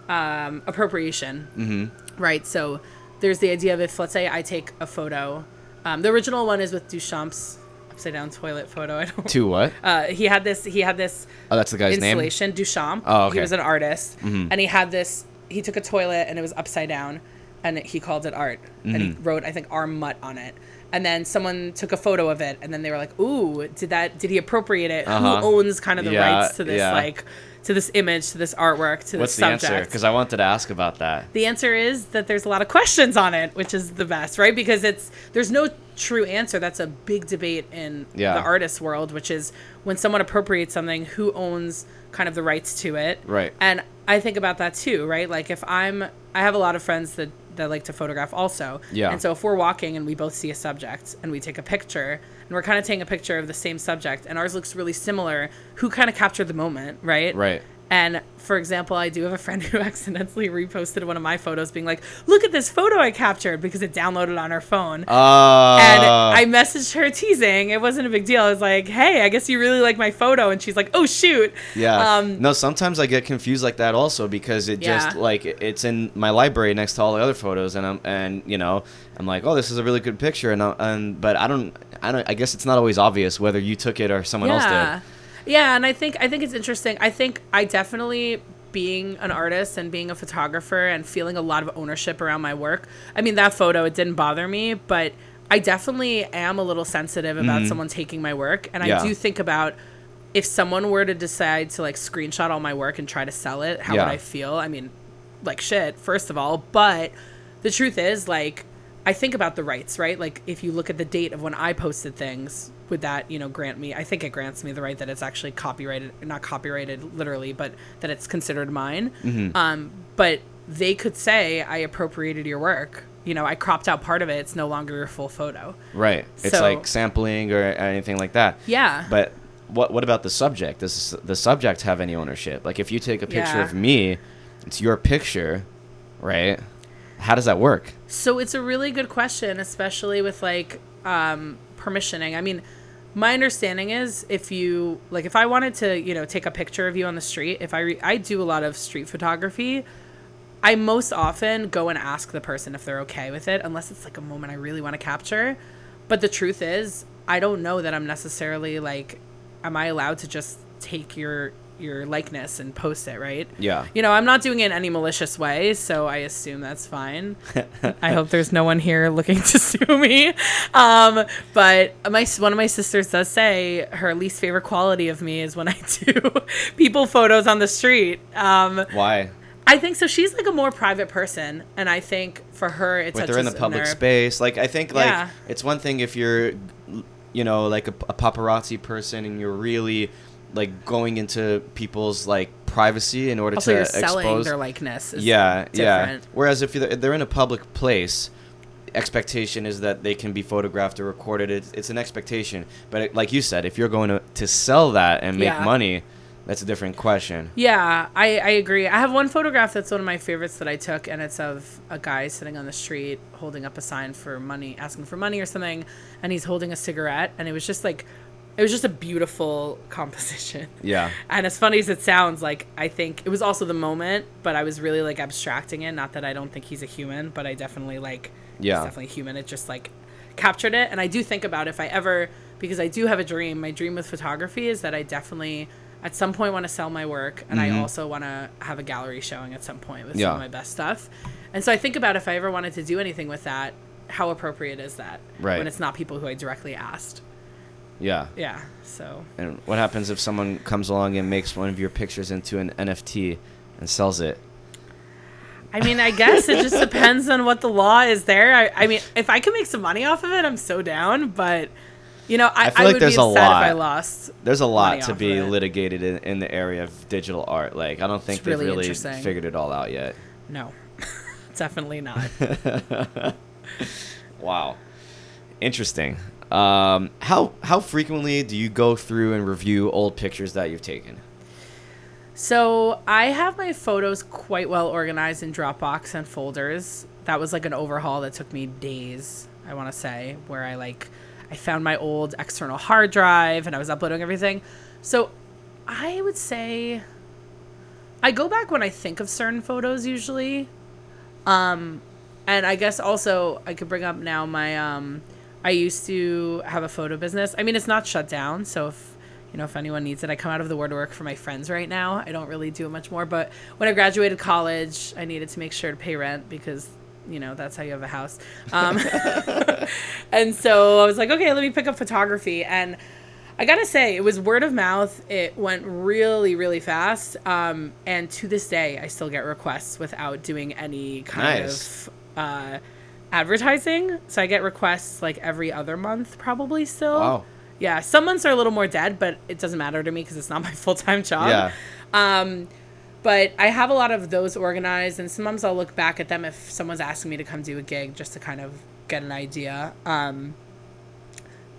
um, appropriation. Mm-hmm. Right. So there's the idea of if, let's say, I take a photo, um, the original one is with Duchamp's upside down toilet photo. I don't. To what? <laughs> Uh, he had this. He had this Oh, that's the guy's name. installation, Duchamp. Oh, okay. He was an artist, and he had this. He took a toilet and it was upside down, and he called it art, and he wrote, I think, "R. Mutt" on it. And then someone took a photo of it, and then they were like, "Ooh, did that? Did he appropriate it? Uh-huh. Who owns kind of the Yeah, rights to this, yeah. like, to this image, to this artwork, to What's this the answer? subject?" Because I wanted to ask about that. The answer is that there's a lot of questions on it, which is the best, right? Because it's there's no true answer. That's a big debate in Yeah. the artist world, which is when someone appropriates something, who owns kind of the rights to it. Right. And I think about that too, right? Like if I'm I have a lot of friends that that like to photograph also. Yeah. And so if we're walking and we both see a subject and we take a picture and we're kind of taking a picture of the same subject and ours looks really similar, who kind of captured the moment, right? Right. And for example, I do have a friend <laughs> who accidentally reposted one of my photos being like, look at this photo I captured because it downloaded on her phone. Oh. and I messaged her teasing. It wasn't a big deal. I was like, hey, I guess you really like my photo. And she's like, oh, shoot. Yeah. Um, no, sometimes I get confused like that also because it just like it's in my library next to all the other photos, and I'm and you know I'm like, oh, this is a really good picture, and I, and but I don't I don't I guess it's not always obvious whether you took it or someone else did. Yeah. And I think, I think it's interesting. I think I definitely, being an artist and being a photographer and feeling a lot of ownership around my work. I mean, that photo, it didn't bother me, but I definitely am a little sensitive about mm-hmm. someone taking my work. And. Yeah. I do think about if someone were to decide to like screenshot all my work and try to sell it, how Yeah. would I feel? I mean, like shit, first of all. But the truth is, like, I think about the rights, right? Like, if you look at the date of when I posted things, would that, you know, grant me? I think it grants me the right that it's actually copyrighted, not copyrighted literally, but that it's considered mine. Mm-hmm. Um, but they could say I appropriated your work. You know, I cropped out part of it. It's no longer your full photo. Right. It's like sampling or anything like that. Yeah. But what what about the subject? Does the subject have any ownership? Like if you take a picture Yeah. of me, it's your picture, right? How does that work? So it's a really good question, especially with like um, permissioning. I mean, my understanding is if you like, if I wanted to, you know, take a picture of you on the street, if I re- I do a lot of street photography, I most often go and ask the person if they're okay with it, unless it's like a moment I really want to capture. But the truth is, I don't know that I'm necessarily like, am I allowed to just take your your likeness and post it, right? Yeah. You know, I'm not doing it in any malicious way, so I assume that's fine. <laughs> I hope there's no one here looking to sue me. Um, but my one of my sisters does say her least favorite quality of me is when I <laughs> do people photos on the street. Um, Why? I think so. She's like a more private person, and I think for her, it's Like they're in the public their, space. Like I think like Yeah. it's one thing if you're, you know, like a, a paparazzi person and you're really like going into people's like privacy in order Also, to you're selling expose. their likeness. is yeah, yeah. Whereas if you're, they're in a public place, expectation is that they can be photographed or recorded. It's, it's an expectation. But it, like you said, if you're going to, to sell that and make Yeah. money, that's a different question. Yeah, I, I agree. I have one photograph that's one of my favorites that I took, and it's of a guy sitting on the street holding up a sign for money, asking for money or something, and he's holding a cigarette, and it was just like, it was just a beautiful <laughs> composition. Yeah. And as funny as it sounds, like I think it was also the moment, but I was really like abstracting it. Not that I don't think he's a human, but I definitely like Yeah. he's definitely human. It just like captured it. And I do think about if I ever because I do have a dream. My dream with photography is that I definitely at some point want to sell my work and I also want to have a gallery showing at some point with Mm-hmm. Yeah. some of my best stuff. And so I think about if I ever wanted to do anything with that, how appropriate is that? Right. When it's not people who I directly asked. Yeah. Yeah. So And what happens if someone comes along and makes one of your pictures into an NFT and sells it? I mean, I guess it just depends on what the law is there. I, I mean, if I can make some money off of it, I'm so down. But you know, I, I I, like would there's be a upset if I lost. There's a lot to be litigated in, in the area of digital art. Like I don't think It's they've really really figured it all out yet. No, <laughs> definitely not. <laughs> Wow. Interesting. Um, how how frequently do you go through and review old pictures that you've taken? So I have my photos quite well organized in Dropbox and folders. That was like an overhaul that took me days. I want to say where I like I found my old external hard drive and I was uploading everything. So I would say I go back when I think of certain photos usually. Um and I guess also I could bring up now my um I used to have a photo business. I mean it's not shut down, so if you know if anyone needs it, I come out of the word work for my friends right now. I don't really do it much more, but when I graduated college, I needed to make sure to pay rent because you know that's how you have a house. Um, <laughs> and so I was like, okay, let me pick up photography and I gotta say, it was word of mouth. It went really, really fast. Um, and to this day, I still get requests without doing any kind Nice. of uh, advertising. So I get requests like every other month, probably still. Wow. Yeah, some months are a little more dead, but it doesn't matter to me because it's not my <laughs> full time job. Yeah. Um, but I have a lot of those organized, and sometimes I'll look back at them if someone's asking me to come do a gig just to kind of get an idea. Um,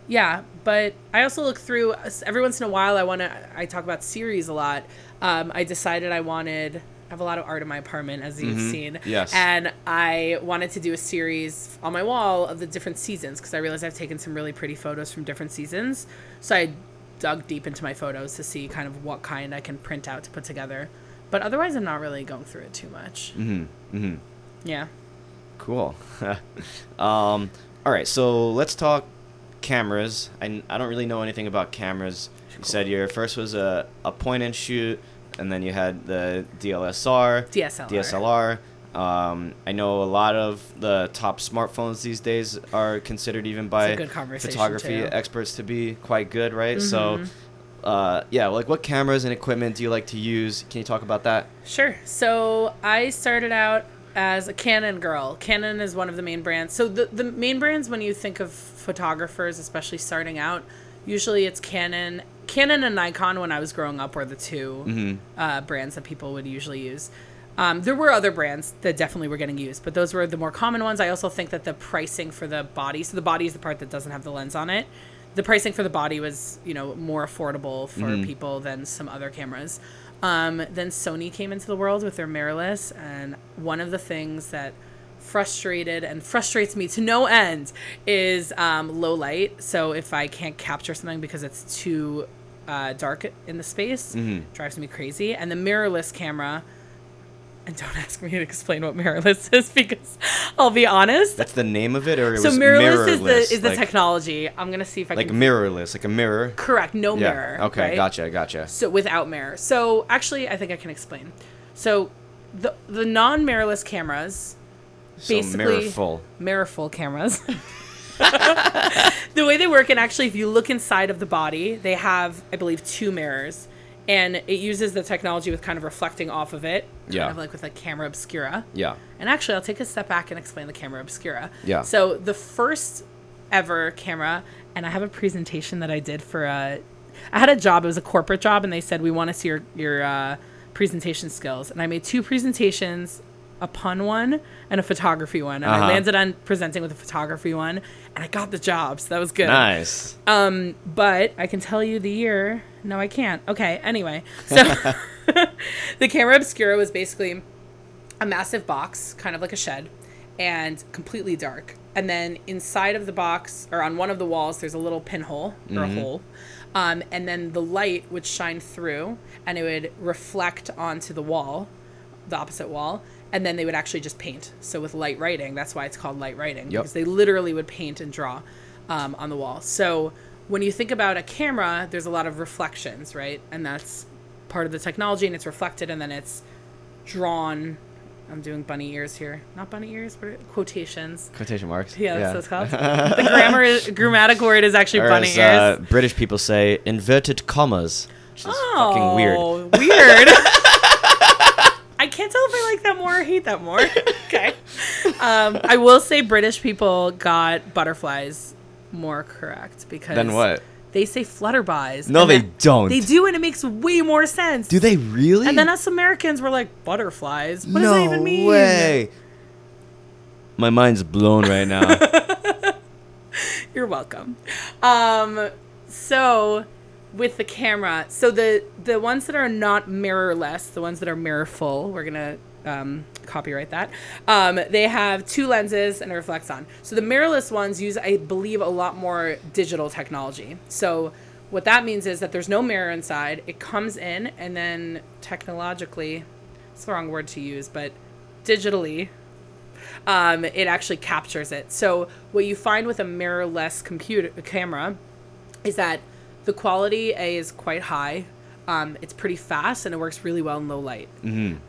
yeah, but I also look through every once in a while. I want to. I talk about series a lot. Um, I decided I wanted. I have a lot of art in my apartment, as you've seen. Yes. And I wanted to do a series on my wall of the different seasons because I realized I've taken some really pretty photos from different seasons. So I dug deep into my photos to see kind of what kind I can print out to put together. But otherwise, I'm not really going through it too much. Mm-hmm. Mm-hmm. Yeah. Cool. <laughs> um, all right, so let's talk cameras. I, I don't really know anything about cameras. You said your first was a, a point and shoot, and then you had the DLSR, DSLR. DSLR. Um, I know a lot of the top smartphones these days are considered even by photography too. Mm-hmm. experts to be quite good, right? So, uh, yeah, like what cameras and equipment do you like to use? Can you talk about that? Sure. So I started out as a Canon girl. Canon is one of the main brands. So the the main brands when you think of photographers, especially starting out, usually it's Canon. Canon and Nikon when I was growing up were the 2 uh, brands that people would usually use. Um, there were other brands that definitely were getting used, but those were the more common ones. I also think that the pricing for the body, so the body is the part that doesn't have the lens on it. The pricing for the body was, you know, more affordable for people than some other cameras. Um, then Sony came into the world with their mirrorless, and one of the things that frustrated and frustrates me to no end is um, low light. So if I can't capture something because it's too uh, dark in the space, drives me crazy. And the mirrorless camera, and <laughs> don't ask me to explain what mirrorless <laughs> is because I'll be honest. That's the name of it, or it So was mirrorless, is the mirrorless, is the like- technology. I'm gonna see if I can like can mirrorless, like a mirror. correct. No Yeah. mirror. Okay, right? gotcha, gotcha. So without mirror. So actually, I think I can explain. So the the non mirrorless cameras, So basically mirrorful. mirrorful cameras. <laughs> <laughs> the way they work, and actually, if you look inside of the body, they have, I believe, two mirrors, and it uses the technology with kind of reflecting off of it, kind Yeah. of like with a camera obscura. Yeah. And actually, I'll take a step back and explain the camera obscura. Yeah. So the first ever camera, and I have a presentation that I did for a. I had a job. It was a corporate job, and they said we want to see your your uh, presentation skills. And I made two presentations a pun one and a photography one, and Uh-huh. I landed on presenting with a photography one, and I got the job, so that was good. Nice. Um, but I can tell you the year. No, I can't. Okay, anyway. So <laughs> <laughs> the camera obscura was basically a massive box, kind of like a shed, and completely dark. And then inside of the box, or on one of the walls, there's a little pinhole or a hole. Um, and then the light would shine through and it would reflect onto the wall, the opposite wall. And then they would actually just paint. So with light writing, that's why it's called light writing. Yep. Because they literally would paint and draw um, on the wall. So when you think about a camera, there's a lot of reflections, right? And that's part of the technology, and it's reflected, and then it's drawn. I'm doing bunny ears here, not bunny ears, but quotations. Quotation marks. Yeah, that's what it's called. the grammar, <laughs> grammatical word is actually Or bunny as, ears. uh, British people say, inverted commas. Which is fucking weird. Oh, weird. <laughs> I can't tell if I like that more or hate that more. <laughs> okay. Um, I will say British people got butterflies more correct because Then what? They say flutterbys. No, they don't. They do, and it makes way more sense. Do they really? And then us Americans were like butterflies. What no does that even mean? way. My mind's blown right now. <laughs> You're welcome. Um, so with the camera, so the the ones that are not mirrorless, the ones that are mirror full, we're gonna um, copyright that. Um, they have two lenses and it reflects on. So the mirrorless ones use, I believe, a lot more digital technology. So what that means is that there's no mirror inside. It comes in and then technologically, it's the wrong word to use, but digitally um, it actually captures it. So what you find with a mirrorless computer camera is that the quality a is quite high. Um, it's pretty fast and it works really well in low light.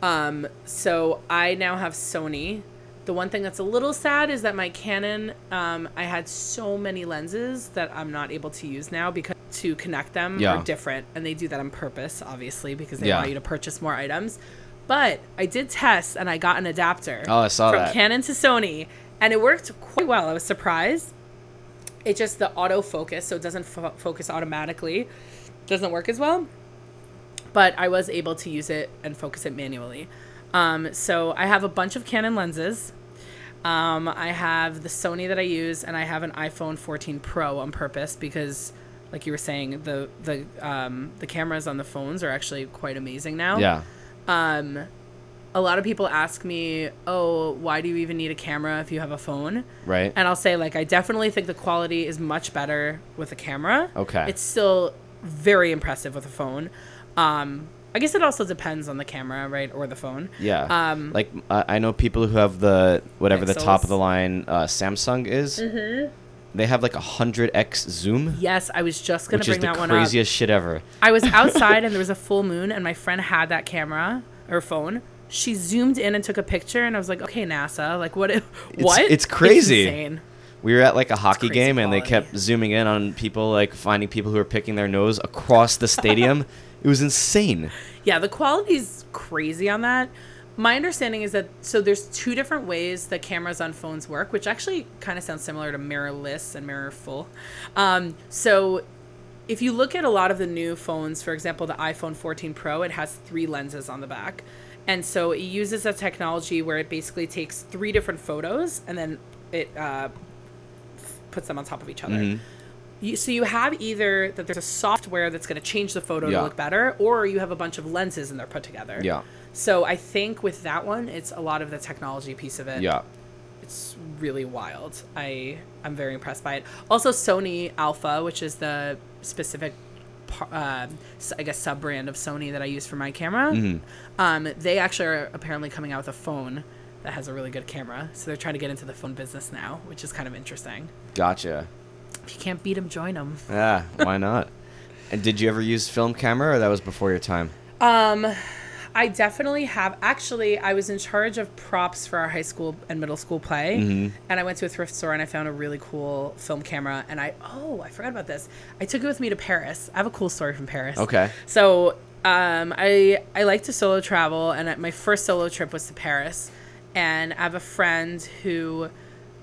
Um, so I now have Sony. The one thing that's a little sad is that my Canon, um, I had so many lenses that I'm not able to use now because to connect them Yeah. are different, and they do that on purpose, obviously, because they Yeah. want you to purchase more items. But I did test and I got an adapter Oh, I saw from that. Canon to Sony, and it worked quite well. I was surprised. It just the auto focus, so it doesn't fo- focus automatically, doesn't work as well. But I was able to use it and focus it manually. Um, so I have a bunch of Canon lenses. Um, I have the Sony that I use, and I have an iPhone 14 Pro on purpose because, like you were saying, the the um, the cameras on the phones are actually quite amazing now yeah. um, a lot of people ask me, "Oh, why do you even need a camera if you have a phone?" Right. And I'll say, like, I definitely think the quality is much better with a camera. Okay. It's still very impressive with a phone. Um, I guess it also depends on the camera, right, or the phone. yeah. um, like uh, I know people who have the whatever the top of the line uh, Samsung is. Mm-hmm. They have like a hundred x zoom, Yes, I was just gonna bring that one up. That's the craziest shit ever. I was outside <laughs> and there was a full moon, and my friend had that camera or phone. She zoomed in and took a picture, and I was like, "Okay, NASA, like what? what? it's crazy. insane. We were at like a hockey game and they kept zooming in on people like finding people who were picking their nose across the stadium. <laughs> it was insane. Yeah, the quality's crazy on that. My understanding is that so there's two different ways that cameras on phones work, which actually kind of sounds similar to mirrorless and mirror full. Um, so if you look at a lot of the new phones, for example, the iPhone 14 Pro, it has three lenses on the back. And so it uses a technology where it basically takes three different photos and then it uh, puts them on top of each other. Mhm. You, so you have either that there's a software that's going to change the photo Yeah. to look better, or you have a bunch of lenses and they're put together. Yeah. So I think with that one, it's a lot of the technology piece of it. Yeah. It's really wild. I I'm very impressed by it. Also, Sony Alpha, which is the specific, uh, I guess sub brand of Sony that I use for my camera. Mhm. Um, they actually are apparently coming out with a phone that has a really good camera. So they're trying to get into the phone business now, which is kind of interesting. Gotcha. If you can't beat them, join them. Yeah, why not? <laughs> and did you ever use film camera or that was before your time? Um, I definitely have. Actually, I was in charge of props for our high school and middle school play, Mhm. and I went to a thrift store and I found a really cool film camera. And I oh, I forgot about this. I took it with me to Paris. I have a cool story from Paris. Okay. So um, I I like to solo travel, and my first solo trip was to Paris. And I have a friend who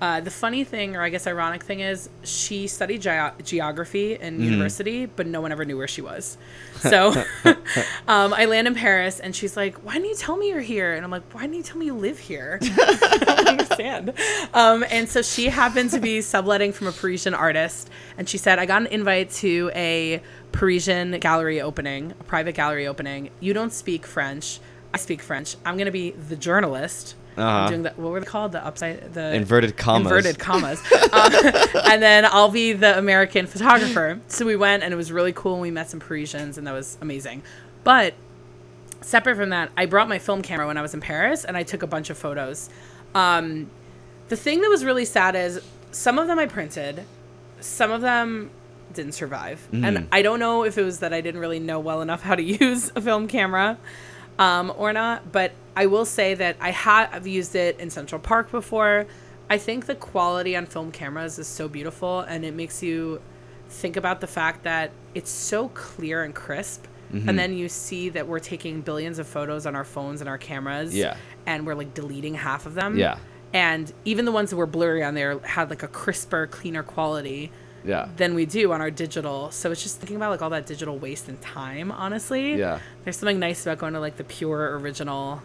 Uh, the funny thing, or I guess ironic thing, is she studied ge- geography in university, but no one ever knew where she was. So <laughs> um, I land in Paris, and she's like, "Why didn't you tell me you're here?" And I'm like, "Why didn't you tell me you live here?" <laughs> <laughs> I don't understand. Um, and so she happened to be subletting from a Parisian artist, and she said, "I got an invite to a Parisian gallery opening, a private gallery opening. You don't speak French." I speak French. I'm gonna be the journalist. Uh-huh. Doing the what were they called? The upside the Inverted commas. Inverted commas. um, <laughs> and then I'll be the American photographer. So we went and it was really cool. And we met some Parisians and that was amazing. But separate from that, I brought my film camera when I was in Paris and I took a bunch of photos. Um, the thing that was really sad is some of them I printed, some of them didn't survive. And I don't know if it was that I didn't really know well enough how to <laughs> use a film camera um, or not, but I will say that I have used it in Central Park before. I think the quality on film cameras is so beautiful and it makes you think about the fact that it's so clear and crisp. And then you see that we're taking billions of photos on our phones and our cameras. Yeah. And we're like deleting half of them. Yeah. And even the ones that were blurry on there had like a crisper, cleaner quality Yeah. than we do on our digital. So it's just thinking about like all that digital waste and time, honestly. Yeah. There's something nice about going to like the pure original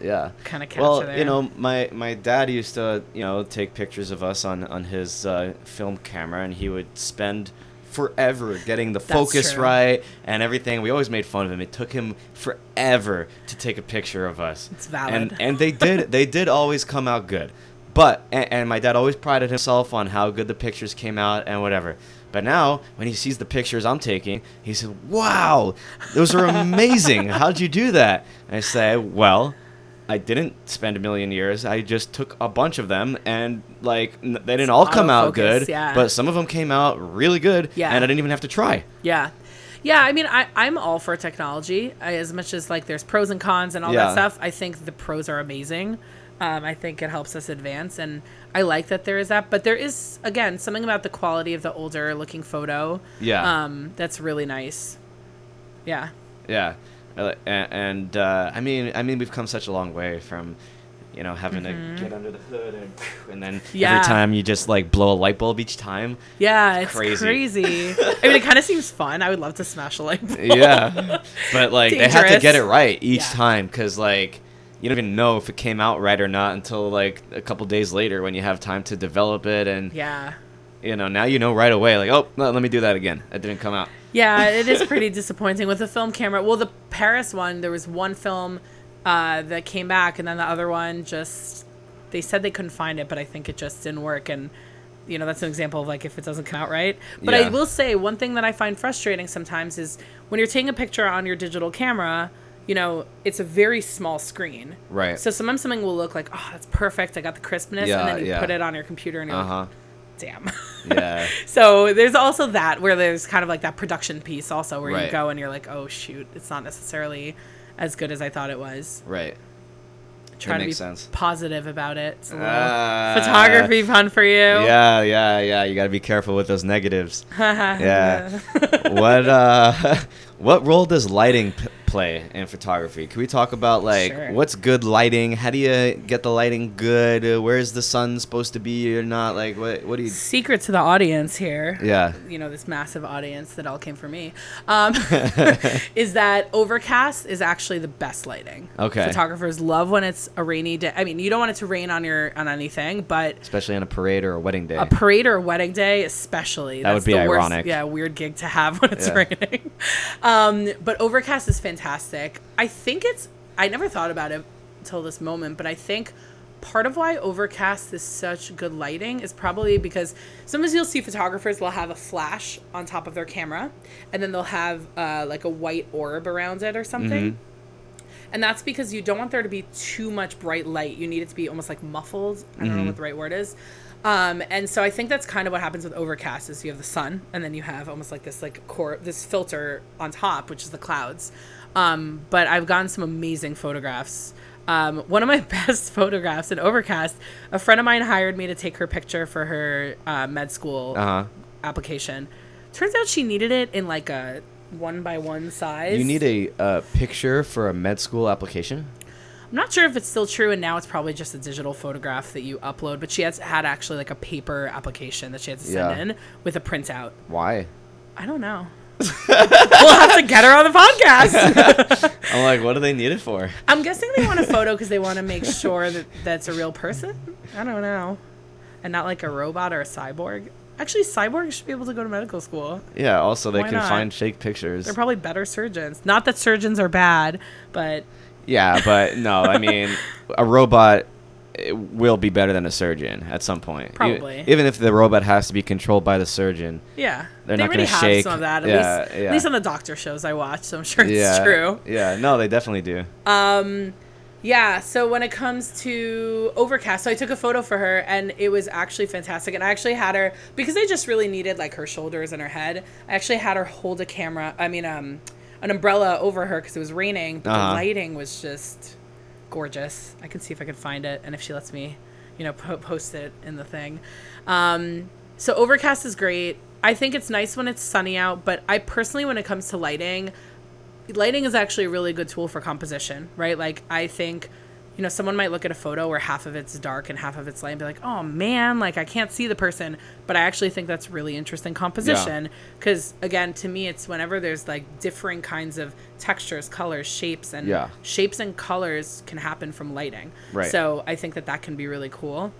Yeah. kind of capture Well, there. you know, my my dad used to, you know, take pictures of us on on his uh, film camera, and he would spend forever getting the focus true. right and everything. We always made fun of him. It took him forever to take a picture of us. It's valid. And and they did they did always come out good. But and, and my dad always prided himself on how good the pictures came out and whatever. But now when he sees the pictures I'm taking, he said, "Wow, those are amazing. <laughs> How'd you do that?" And I say, "Well, I didn't spend a million years. I just took a bunch of them, and like n- they didn't all come out good, yeah. but some of them came out really good, Yeah. and I didn't even have to try. Yeah. Yeah, I mean, I, I'm all for technology. I, as much as like there's pros and cons and all Yeah. that stuff, I think the pros are amazing. Um, I think it helps us advance, and I like that there is that. But there is again something about the quality of the older looking photo. Yeah. Um, that's really nice. Yeah. Yeah, and, and uh, I mean, I mean, we've come such a long way from, you know, having to get under the hood and and then Mm-hmm. Yeah. every time you just like blow a light bulb each time. Yeah, it's Crazy. crazy. <laughs> I mean, it kind of seems fun. I would love to smash a light bulb. Yeah, but like they have to get it right each Yeah. time because like you don't even know if it came out right or not until like a couple days later when you have time to develop it and Yeah. you know now you know right away like oh no, let me do that again it didn't come out Yeah, <laughs> it is pretty disappointing with the film camera. Well, the Paris one, there was one film uh, that came back, and then the other one just they said they couldn't find it, but I think it just didn't work. And you know, that's an example of like if it doesn't come out right. But I will say one thing that I find frustrating sometimes is when you're taking a picture on your digital camera. You know, it's a very small screen. Right. So sometimes something will look like, oh, that's perfect. I got the crispness. Yeah, and then you yeah. put it on your computer and you're uh huh like, damn. yeah <laughs> So there's also that where there's kind of like that production piece also where you go and you're like, oh shoot, it's not necessarily as good as I thought it was. right Try to be sense. positive about it. It's a little Ah. photography fun for you. yeah yeah yeah you got to be careful with those negatives <laughs> yeah what uh <laughs> what role does lighting p- play in photography can we talk about like Sure. what's good lighting how do you get the lighting good uh, where's the sun supposed to be or not like what what do you Secret to the audience here. yeah You know, this massive audience that all came for me. Um, <laughs> <laughs> is that overcast is actually the best lighting. Okay. Photographers love when it's a rainy day. I mean, you don't want it to rain on your on anything, but especially on a parade or a wedding day a parade or a wedding day especially That would that's be the worst- ironic. yeah weird gig to have when it's Yeah. <laughs> raining um, but overcast is fantastic i think it's i never thought about it until this moment but i think part of why overcast is such good lighting is probably because sometimes you'll see photographers will have a flash on top of their camera and then they'll have uh, like a white orb around it or something and that's because you don't want there to be too much bright light. You need it to be almost like muffled. I don't know what the right word is. Um, and so I think that's kind of what happens with overcast is you have the sun and then you have almost like this like core this filter on top, which is the clouds. Um, but I've gotten some amazing photographs. Um, one of my <laughs> best photographs in overcast, a friend of mine hired me to take her picture for her uh, med school uh-huh application. Turns out she needed it in like a one by one size. you need a uh, picture for a med school application I'm not sure if it's still true, and now it's probably just a digital photograph that you upload. But she has had actually like a paper application that she had to send Yeah. in with a printout. Why? I don't know. <laughs> we'll have to get her on the podcast. <laughs> I'm like, what do they need it for? I'm guessing they want a photo because they want to make sure that that's a real person. I don't know, and not like a robot or a cyborg. Actually, cyborgs should be able to go to medical school. Yeah. Also, they Why can not? find fake pictures. They're probably better surgeons. Not that surgeons are bad, but Yeah, but no, I mean, a robot will be better than a surgeon at some point. Probably. even if the robot has to be controlled by the surgeon. yeah, They're they not already gonna shake. some of that. At Yeah, least, yeah. at least on the doctor shows I watch, so I'm sure it's yeah. true. Yeah. No, they definitely do. Um, yeah. So when it comes to Overcast, so I took a photo for her, and it was actually fantastic. And I actually had her because I just really needed like her shoulders and her head. I actually had her hold a camera. I mean, um, an umbrella over her because it was raining. But Uh-huh. the lighting was just gorgeous. I can see if I can find it, and if she lets me, you know, po- post it in the thing. Um, so Overcast is great. I think it's nice when it's sunny out, but I personally, when it comes to lighting, lighting is actually a really good tool for composition, right? Like I think, you know, someone might look at a photo where half of it's dark and half of it's light and be like, "Oh man, like I can't see the person." But I actually think that's really interesting composition because again, to me it's whenever there's like differing kinds of textures, colors, shapes and Yeah. shapes and colors can happen from lighting. Right. So, I think that that can be really cool.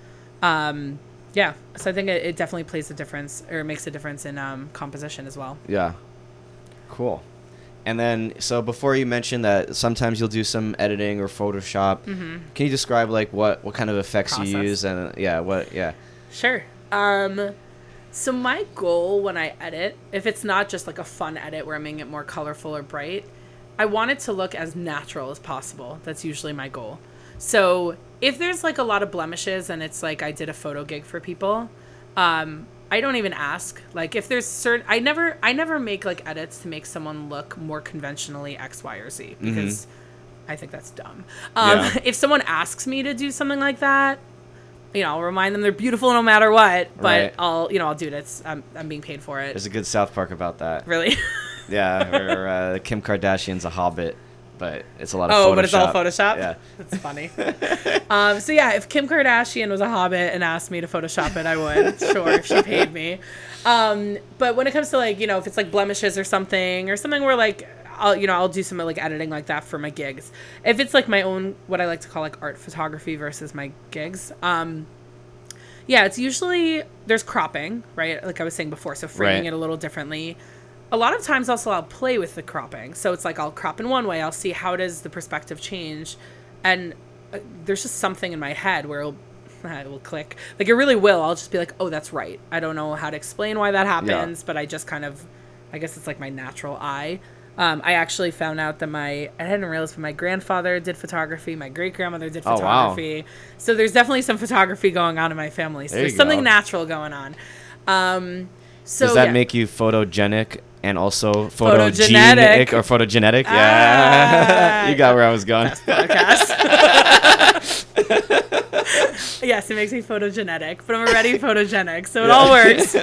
Um yeah, so I think it, it definitely plays a difference or makes a difference in um, composition as well. Yeah. Cool. And then, so before you mentioned that sometimes you'll do some editing or Photoshop, can you describe like what what kind of effects you Mm-hmm. Use and uh, yeah, what yeah, Sure. Um, so my goal when I edit, if it's not just like a fun edit where I'm making it more colorful or bright, I want it to look as natural as possible. That's usually my goal. So if there's like a lot of blemishes and it's like I did a photo gig for people, um, I don't even ask. Like if there's certain, I never, I never make like edits to make someone look more conventionally X, Y, or Z because I think that's dumb. Um, Yeah. <laughs> If someone asks me to do something like that, you know, I'll remind them they're beautiful no matter what. But Right. I'll, you know, I'll do it. It's I'm, I'm being paid for it. there's a good South Park about that. really. Yeah, where <laughs> uh, Kim Kardashian's a hobbit, but it's a lot of oh, Photoshop. but it's all Photoshop. Yeah. that's funny. <laughs> um, so yeah, if Kim Kardashian was a hobbit and asked me to Photoshop it, I would. <laughs> sure, if she paid me. Um, but when it comes to like, you know, if it's like blemishes or something, or something where like. I'll you know I'll do some like editing like that for my gigs. If it's like my own what I like to call like art photography versus my gigs, um, yeah, it's usually there's cropping, right? Like I was saying before, so framing Right. it a little differently. A lot of times also I'll play with the cropping. So it's like I'll crop in one way, I'll see how does the perspective change and uh, there's just something in my head where it'll <laughs> it will click. Like it really will. I'll just be like, "Oh, that's right." I don't know how to explain why that happens, but I just kind of I guess it's like my natural eye. Um, I actually found out that my I didn't realize, but my grandfather did photography, my great grandmother did photography. Oh, wow. So there's definitely some photography going on in my family. So There there's something go. natural going on. Um, so Does that yeah. make you photogenic and also Photogenetic. photogenic or photogenic? Ah, Yeah, <laughs> you got where I was going. podcast? <laughs> yes, it makes me photogenetic, but I'm already photogenic, so it all works.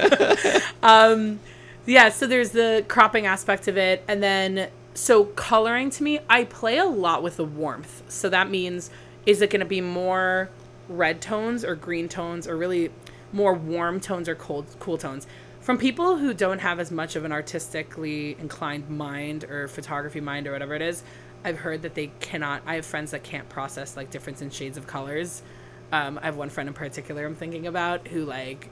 <laughs> um, yeah, so there's the cropping aspect of it, and then so coloring to me, I play a lot with the warmth. So that means is it going to be more red tones or green tones or really more warm tones or cold cool tones? From people who don't have as much of an artistically inclined mind or photography mind or whatever it is, I've heard that they cannot. I have friends that can't process like difference in shades of colors. Um, I have one friend in particular I'm thinking about who like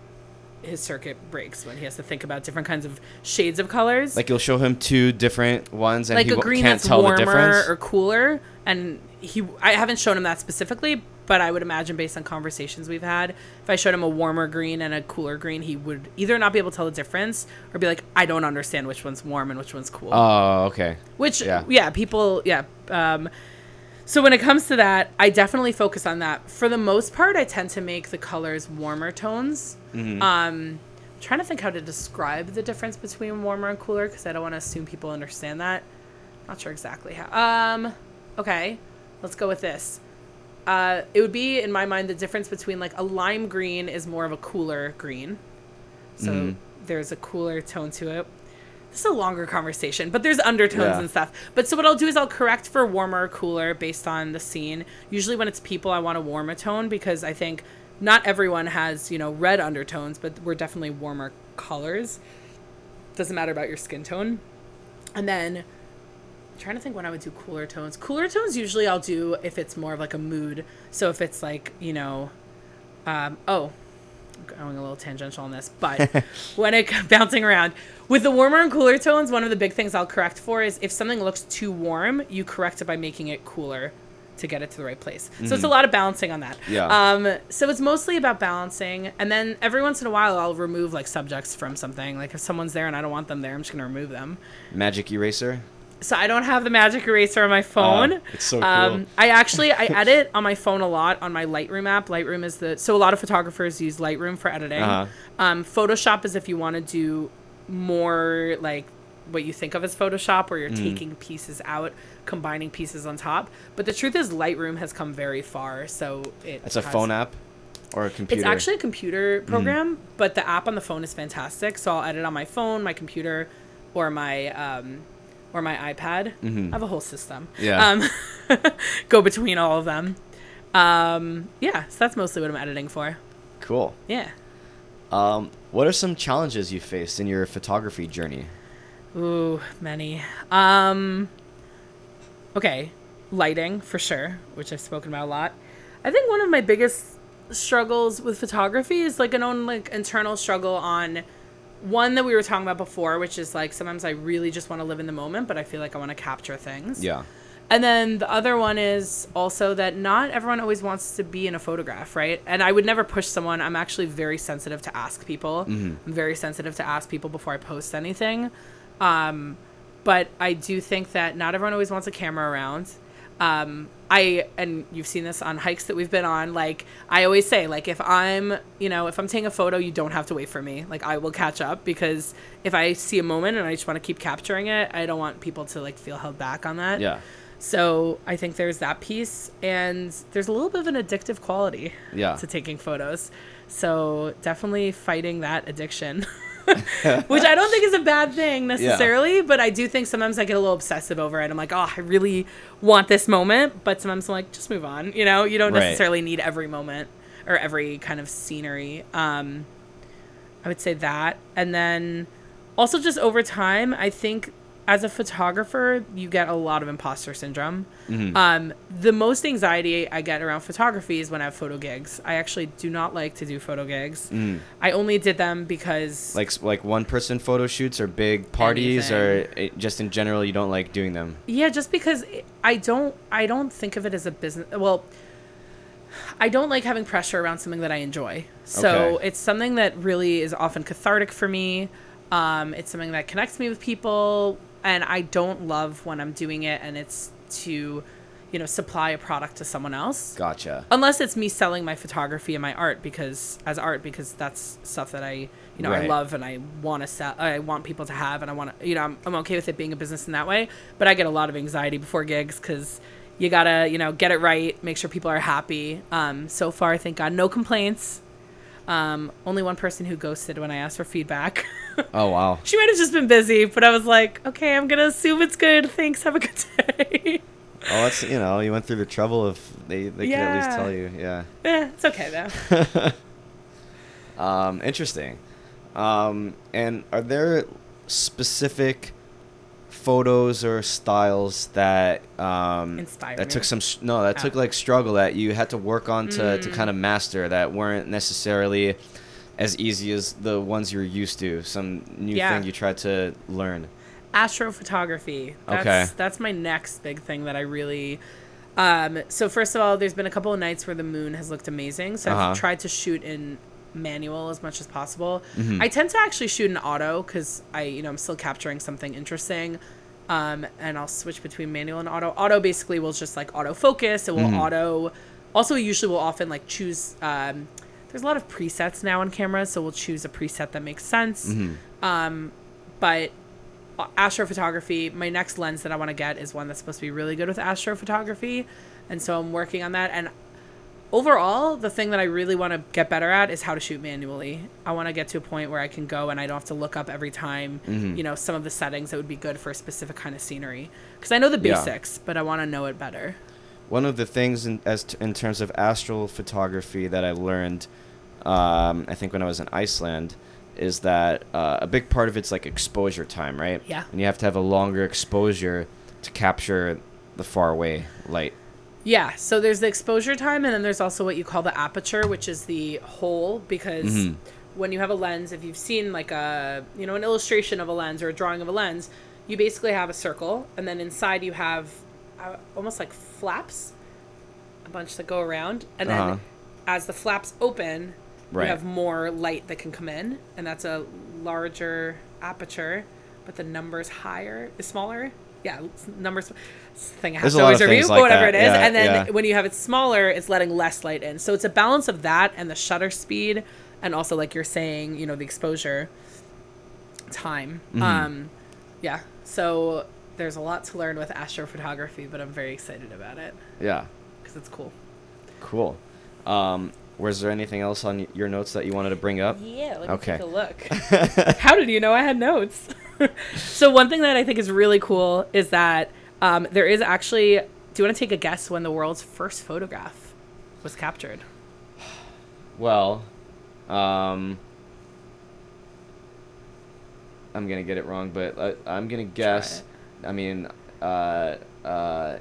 his circuit breaks when he has to think about different kinds of shades of colors Like you'll show him two different ones, and like he a green can't that's tell the warmer difference. or cooler and he i haven't shown him that specifically but i would imagine based on conversations we've had if i showed him a warmer green and a cooler green he would either not be able to tell the difference or be like i don't understand which one's warm and which one's cool oh, okay. which yeah. yeah, people yeah um so when it comes to that i definitely focus on that for the most part i tend to make the colors warmer tones Mm-hmm. um I'm trying to think how to describe the difference between warmer and cooler because i don't want to assume people understand that not sure exactly how um okay let's go with this uh, it would be in my mind the difference between like a lime green is more of a cooler green so Mhm. there's a cooler tone to it this is a longer conversation, but there's undertones Yeah. and stuff. But so what I'll do is I'll correct for warmer or cooler based on the scene. Usually when it's people, I want a warmer tone because I think not everyone has, you know, red undertones, but we're definitely warmer colors. Doesn't matter about your skin tone. And then trying to think when I would do cooler tones. Cooler tones usually I'll do if it's more of like a mood. So if it's like, you know, um, oh, I'm going a little tangential on this, but <laughs> when it <laughs> bouncing around with the warmer and cooler tones, one of the big things I'll correct for is if something looks too warm, you correct it by making it cooler to get it to the right place. So it's a lot of balancing on that. Yeah. Um, so it's mostly about balancing, and then every once in a while I'll remove like subjects from something. Like if someone's there and I don't want them there, I'm just gonna remove them. Magic eraser. So I don't have the magic eraser on my phone. Oh, it's so Um, cool. I actually I <laughs> edit on my phone a lot on my Lightroom app. Lightroom is the so a lot of photographers use Lightroom for editing. Uh-huh. Um, Photoshop is if you want to do more like what you think of as Photoshop, where you're Mm. taking pieces out, combining pieces on top. But the truth is, Lightroom has come very far. So it It's a phone app or a computer. It's actually a computer Mm-hmm. program, but the app on the phone is fantastic. So I'll edit on my phone, my computer, or my um, or my iPad. I have a whole system. Mm-hmm. Yeah. Um, <laughs> go between all of them. Um, yeah, so that's mostly what I'm editing for. cool. Yeah. Um, what are some challenges you faced in your photography journey? Ooh, many. Um, okay, lighting for sure, which I've spoken about a lot. I think one of my biggest struggles with photography is like an own like internal struggle on one that we were talking about before, which is like sometimes I really just want to live in the moment, but I feel like I want to capture things. Yeah. And then the other one is also that not everyone always wants to be in a photograph, right? And I would never push someone. I'm actually very sensitive to ask people. I'm very sensitive to ask people before I post anything. Um, but I do think that not everyone always wants a camera around. Um, I and you've seen this on hikes that we've been on. Like I always say, like if I'm, you know, if I'm taking a photo, you don't have to wait for me. Like I will catch up because if I see a moment and I just want to keep capturing it, I don't want people to like feel held back on that. Yeah. So I think there's that piece, and there's a little bit of an addictive quality Yeah. to taking photos. So definitely fighting that addiction, <laughs> <laughs> which I don't think is a bad thing necessarily, but I do think sometimes I get a little obsessive over it. I'm like, oh, I really want this moment, but sometimes I'm like, just move on. You know, you don't Right. necessarily need every moment or every kind of scenery. Um, I would say that. And then also just over time, I think as a photographer, you get a lot of imposter syndrome. Mm-hmm. Um, the most anxiety I get around photography is when I have photo gigs. I actually do not like to do photo gigs. I only did them because Mm. Like like one person photo shoots or big parties or just in general you don't like doing them. Yeah, just because I don't I don't think of it as a business. Well, I don't like having pressure around something that I enjoy. So Okay. it's something that really is often cathartic for me. Um, it's something that connects me with people, and I don't love when I'm doing it and it's to, you know, supply a product to someone else. Gotcha. Unless it's me selling my photography and my art because as art because that's stuff that I you know I love and I want to sell I want people to have and I want to you know I'm, I'm okay with it being a business in that way but I get a lot of anxiety before gigs because you gotta you know get it right make sure people are happy um, so far thank God no complaints um, only one person who ghosted when I asked for feedback <laughs> Oh wow. she might have just been busy but I was like okay I'm gonna assume it's good thanks have a good day <laughs> Oh, that's you know you went through the trouble of they they could at least tell you. Yeah. eh, it's okay though <laughs> Um, interesting. Um, and are there specific photos or styles that um, Inspire that me. took some no that took Oh. like struggle that you had to work on to, to Mm. kind of master that weren't necessarily as easy as the ones you're used to. Some new Yeah. thing you tried to learn. astrophotography. That's, Okay. That's my next big thing that I really. Um, so first of all, there's been a couple of nights where the moon has looked amazing. So Uh-huh. I've tried to shoot in manual as much as possible. Mhm. I tend to actually shoot in auto because I, you know, I'm still capturing something interesting. Um, and I'll switch between manual and auto. Auto basically will just like auto focus. It will Mhm. auto. Also, usually will often like choose. Um, there's a lot of presets now on cameras, so we'll choose a preset that makes sense. Mhm. Um, but uh, astrophotography, my next lens that I want to get is one that's supposed to be really good with astrophotography, and so I'm working on that. And overall, the thing that I really want to get better at is how to shoot manually. I want to get to a point where I can go and I don't have to look up every time, Mm-hmm. you know, some of the settings that would be good for a specific kind of scenery. Because I know the Yeah. basics, but I want to know it better. One of the things in, as t- in terms of astral photography that I learned, um, I think when I was in Iceland, is that uh, a big part of it's like exposure time, right? Yeah. And you have to have a longer exposure to capture the far away light. Yeah, so there's the exposure time, and then there's also what you call the aperture, which is the hole. Because Mhm. when you have a lens, if you've seen like a you know an illustration of a lens or a drawing of a lens, you basically have a circle, and then inside you have uh, almost like flaps, a bunch that go around, and then Uh-huh. as the flaps open, Right. you have more light that can come in, and that's a larger aperture, but the numbers higher is smaller. Yeah, it's numbers. thing I have There's to always review, things but like whatever that. it is. Yeah, and then yeah. when you have it smaller, it's letting less light in. So it's a balance of that and the shutter speed, and also like you're saying, you know, the exposure time. Mhm. Um, yeah. So there's a lot to learn with astrophotography, but I'm very excited about it Yeah. because it's cool. Cool. Um, was there anything else on your notes that you wanted to bring up? Yeah, let me Okay. take a look. <laughs> How did you know I had notes? So one thing that I think is really cool is that um, there is actually. Do you want to take a guess when the world's first photograph was captured? Well, um, I'm gonna get it wrong, but I, I'm gonna guess. I mean, uh, uh,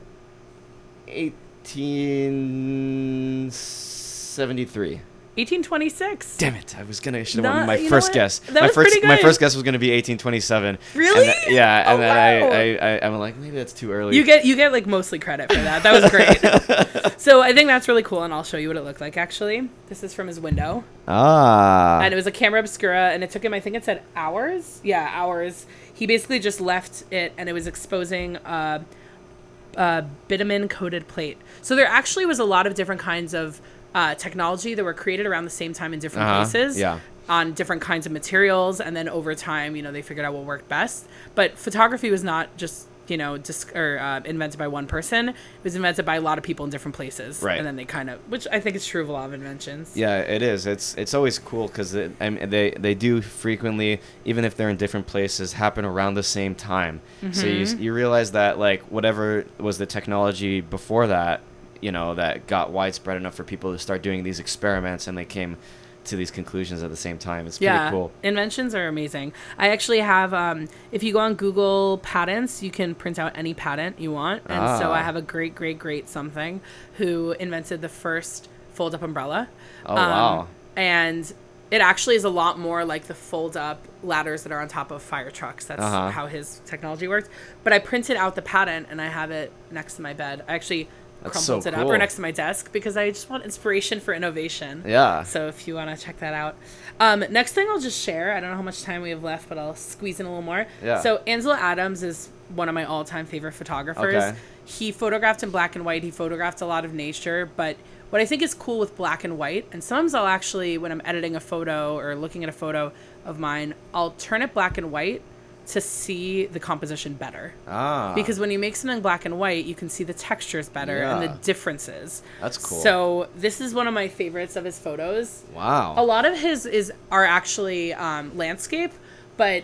1873. 1826. Damn it! I was gonna should have won my first guess. That my was first pretty my first guess was gonna be 1827. Really? And th- yeah, Oh, and then wow. I, I, I I'm like maybe that's too early. You get you get like mostly credit for that. That was great. <laughs> so I think that's really cool, and I'll show you what it looked like. Actually, this is from his window, ah. and it was a camera obscura, and it took him. I think it said hours. Yeah, hours. He basically just left it, and it was exposing uh, uh, bitumen coated plate. So there actually was a lot of different kinds of uh, technology that were created around the same time in different Uh-huh, places. yeah. On different kinds of materials, and then over time, you know, they figured out what worked best. But photography was not just you know dis- or uh, invented by one person. It was invented by a lot of people in different places. Right. And then they kind of, which I think is true of a lot of inventions. Yeah, it is. It's it's always cool because I mean, they they do frequently, even if they're in different places, happen around the same time. So you Mm-hmm. you realize that like whatever was the technology before that, you know, that got widespread enough for people to start doing these experiments, and they came to these conclusions at the same time. It's pretty yeah, cool. inventions are amazing. I actually have, um, if you go on Google Patents, you can print out any patent you want. And so Ah. I have a great, great, great something who invented the first fold up umbrella. Oh, wow. And it actually is a lot more like the fold up ladders that are on top of fire trucks. That's Uh-huh. how his technology works. But I printed out the patent and I have it next to my bed. I actually That's crumpled so it up or next to my desk because I just want inspiration for innovation. Yeah. So if you want to check that out. Um, next thing I'll just share. I don't know how much time we have left, but I'll squeeze in a little more. Yeah. So Ansel Adams is one of my all-time favorite photographers. Okay. He photographed in black and white. He photographed a lot of nature, but what I think is cool with black and white, and sometimes I'll actually, when I'm editing a photo or looking at a photo of mine, I'll turn it black and white to see the composition better. Ah. Because when you make something black and white, you can see the textures better and the differences. That's cool. So this is one of my favorites of his photos. wow. A lot of his is are actually um, landscape, but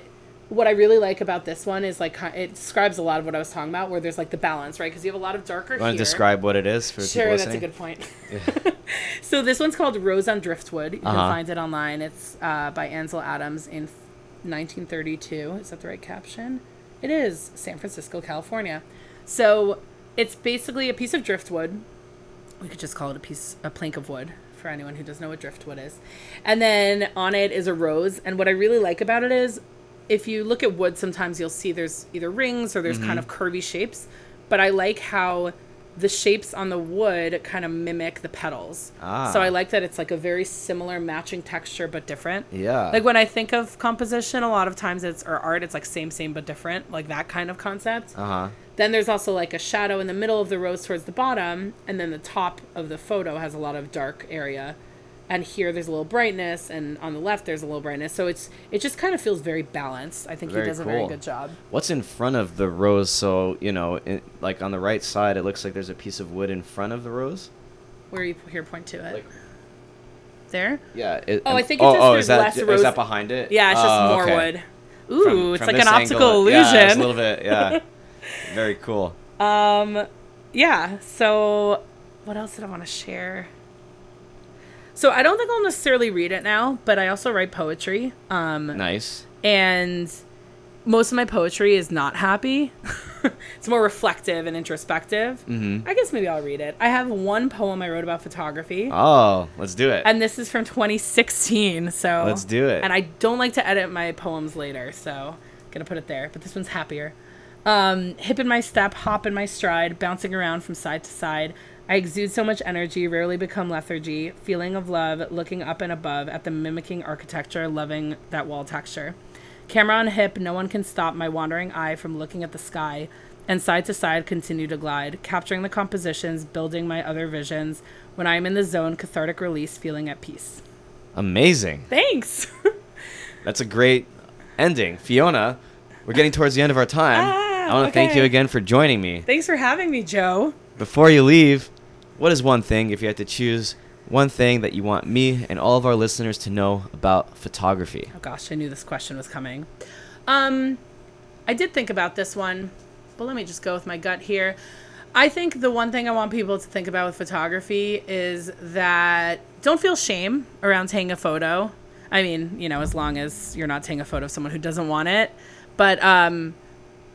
what I really like about this one is like it describes a lot of what I was talking about, where there's like the balance, right? Because you have a lot of darker. you want to describe what it is for people? Sure, that's a good point. <laughs> so this one's called Rose on Driftwood. You Uh-huh. can find it online. It's uh, by Ansel Adams in 1932. Is that the right caption? It is San Francisco, California. So it's basically a piece of driftwood. We could just call it a piece, a plank of wood for anyone who doesn't know what driftwood is. And then on it is a rose. And what I really like about it is if you look at wood, sometimes you'll see there's either rings or there's mm-hmm. kind of curvy shapes. But I like how the shapes on the wood kind of mimic the petals. Ah. So I like that it's like a very similar matching texture but different. Yeah. Like when I think of composition, a lot of times it's or art, it's like same, same but different, like that kind of concept. Uh huh. Then there's also like a shadow in the middle of the rose towards the bottom, and then the top of the photo has a lot of dark area. And here there's a little brightness, and on the left there's a little brightness. So it's it just kind of feels very balanced. I think Very he does a very good job. What's in front of the rose? So you know, it, like on the right side, it looks like there's a piece of wood in front of the rose. Where you here? Point to it. Like- there. Yeah. It, Oh, I and- think it's just oh, there's is that, less is that behind it? Yeah, it's just Oh, more okay. wood. Ooh, From- it's from like an optical angle, illusion. Yeah, it's a little bit. Yeah. <laughs> Very cool. Um, yeah. So, what else did I want to share? So I don't think I'll necessarily read it now, but I also write poetry. Um, Nice. and most of my poetry is not happy. <laughs> it's more reflective and introspective. Mm-hmm. I guess maybe I'll read it. I have one poem I wrote about photography. Oh, let's do it. and this is from 2016 so Let's do it. and i don't like to edit my poems later so I'm gonna put it there but this one's happier um, hip in my step hop in my stride bouncing around from side to side i exude so much energy rarely become lethargy feeling of love looking up and above at the mimicking architecture loving that wall texture camera on hip no one can stop my wandering eye from looking at the sky and side to side continue to glide capturing the compositions building my other visions when i am in the zone cathartic release feeling at peace Amazing. Thanks. <laughs> That's a great ending. Fiona, we're getting towards the end of our time. Ah, I want to thank you again for joining me. Thanks for having me, Joe. Before you leave, what is one thing, if you had to choose one thing that you want me and all of our listeners to know about photography? Oh gosh, I knew this question was coming. Um, I did think about this one, but let me just go with my gut here. I think the one thing I want people to think about with photography is that don't feel shame around taking a photo. I mean, you know, as long as you're not taking a photo of someone who doesn't want it, but um,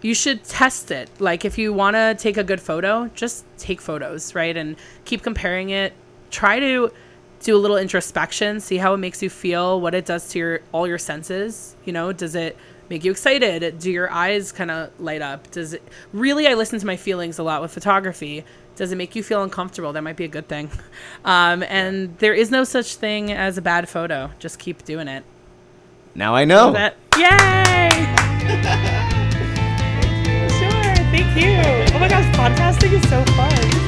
you should test it. Like if you want to take a good photo, just take photos, right? And keep comparing it. Try to do a little introspection, see how it makes you feel, what it does to your all your senses. You know, does it make you excited? Do your eyes kind of light up? Does it really I listen to my feelings a lot with photography. Does it make you feel uncomfortable? That might be a good thing. <laughs> Um, and there is no such thing as a bad photo. Just keep doing it. Now I know. Yay! <laughs> Oh my gosh, podcasting is so fun.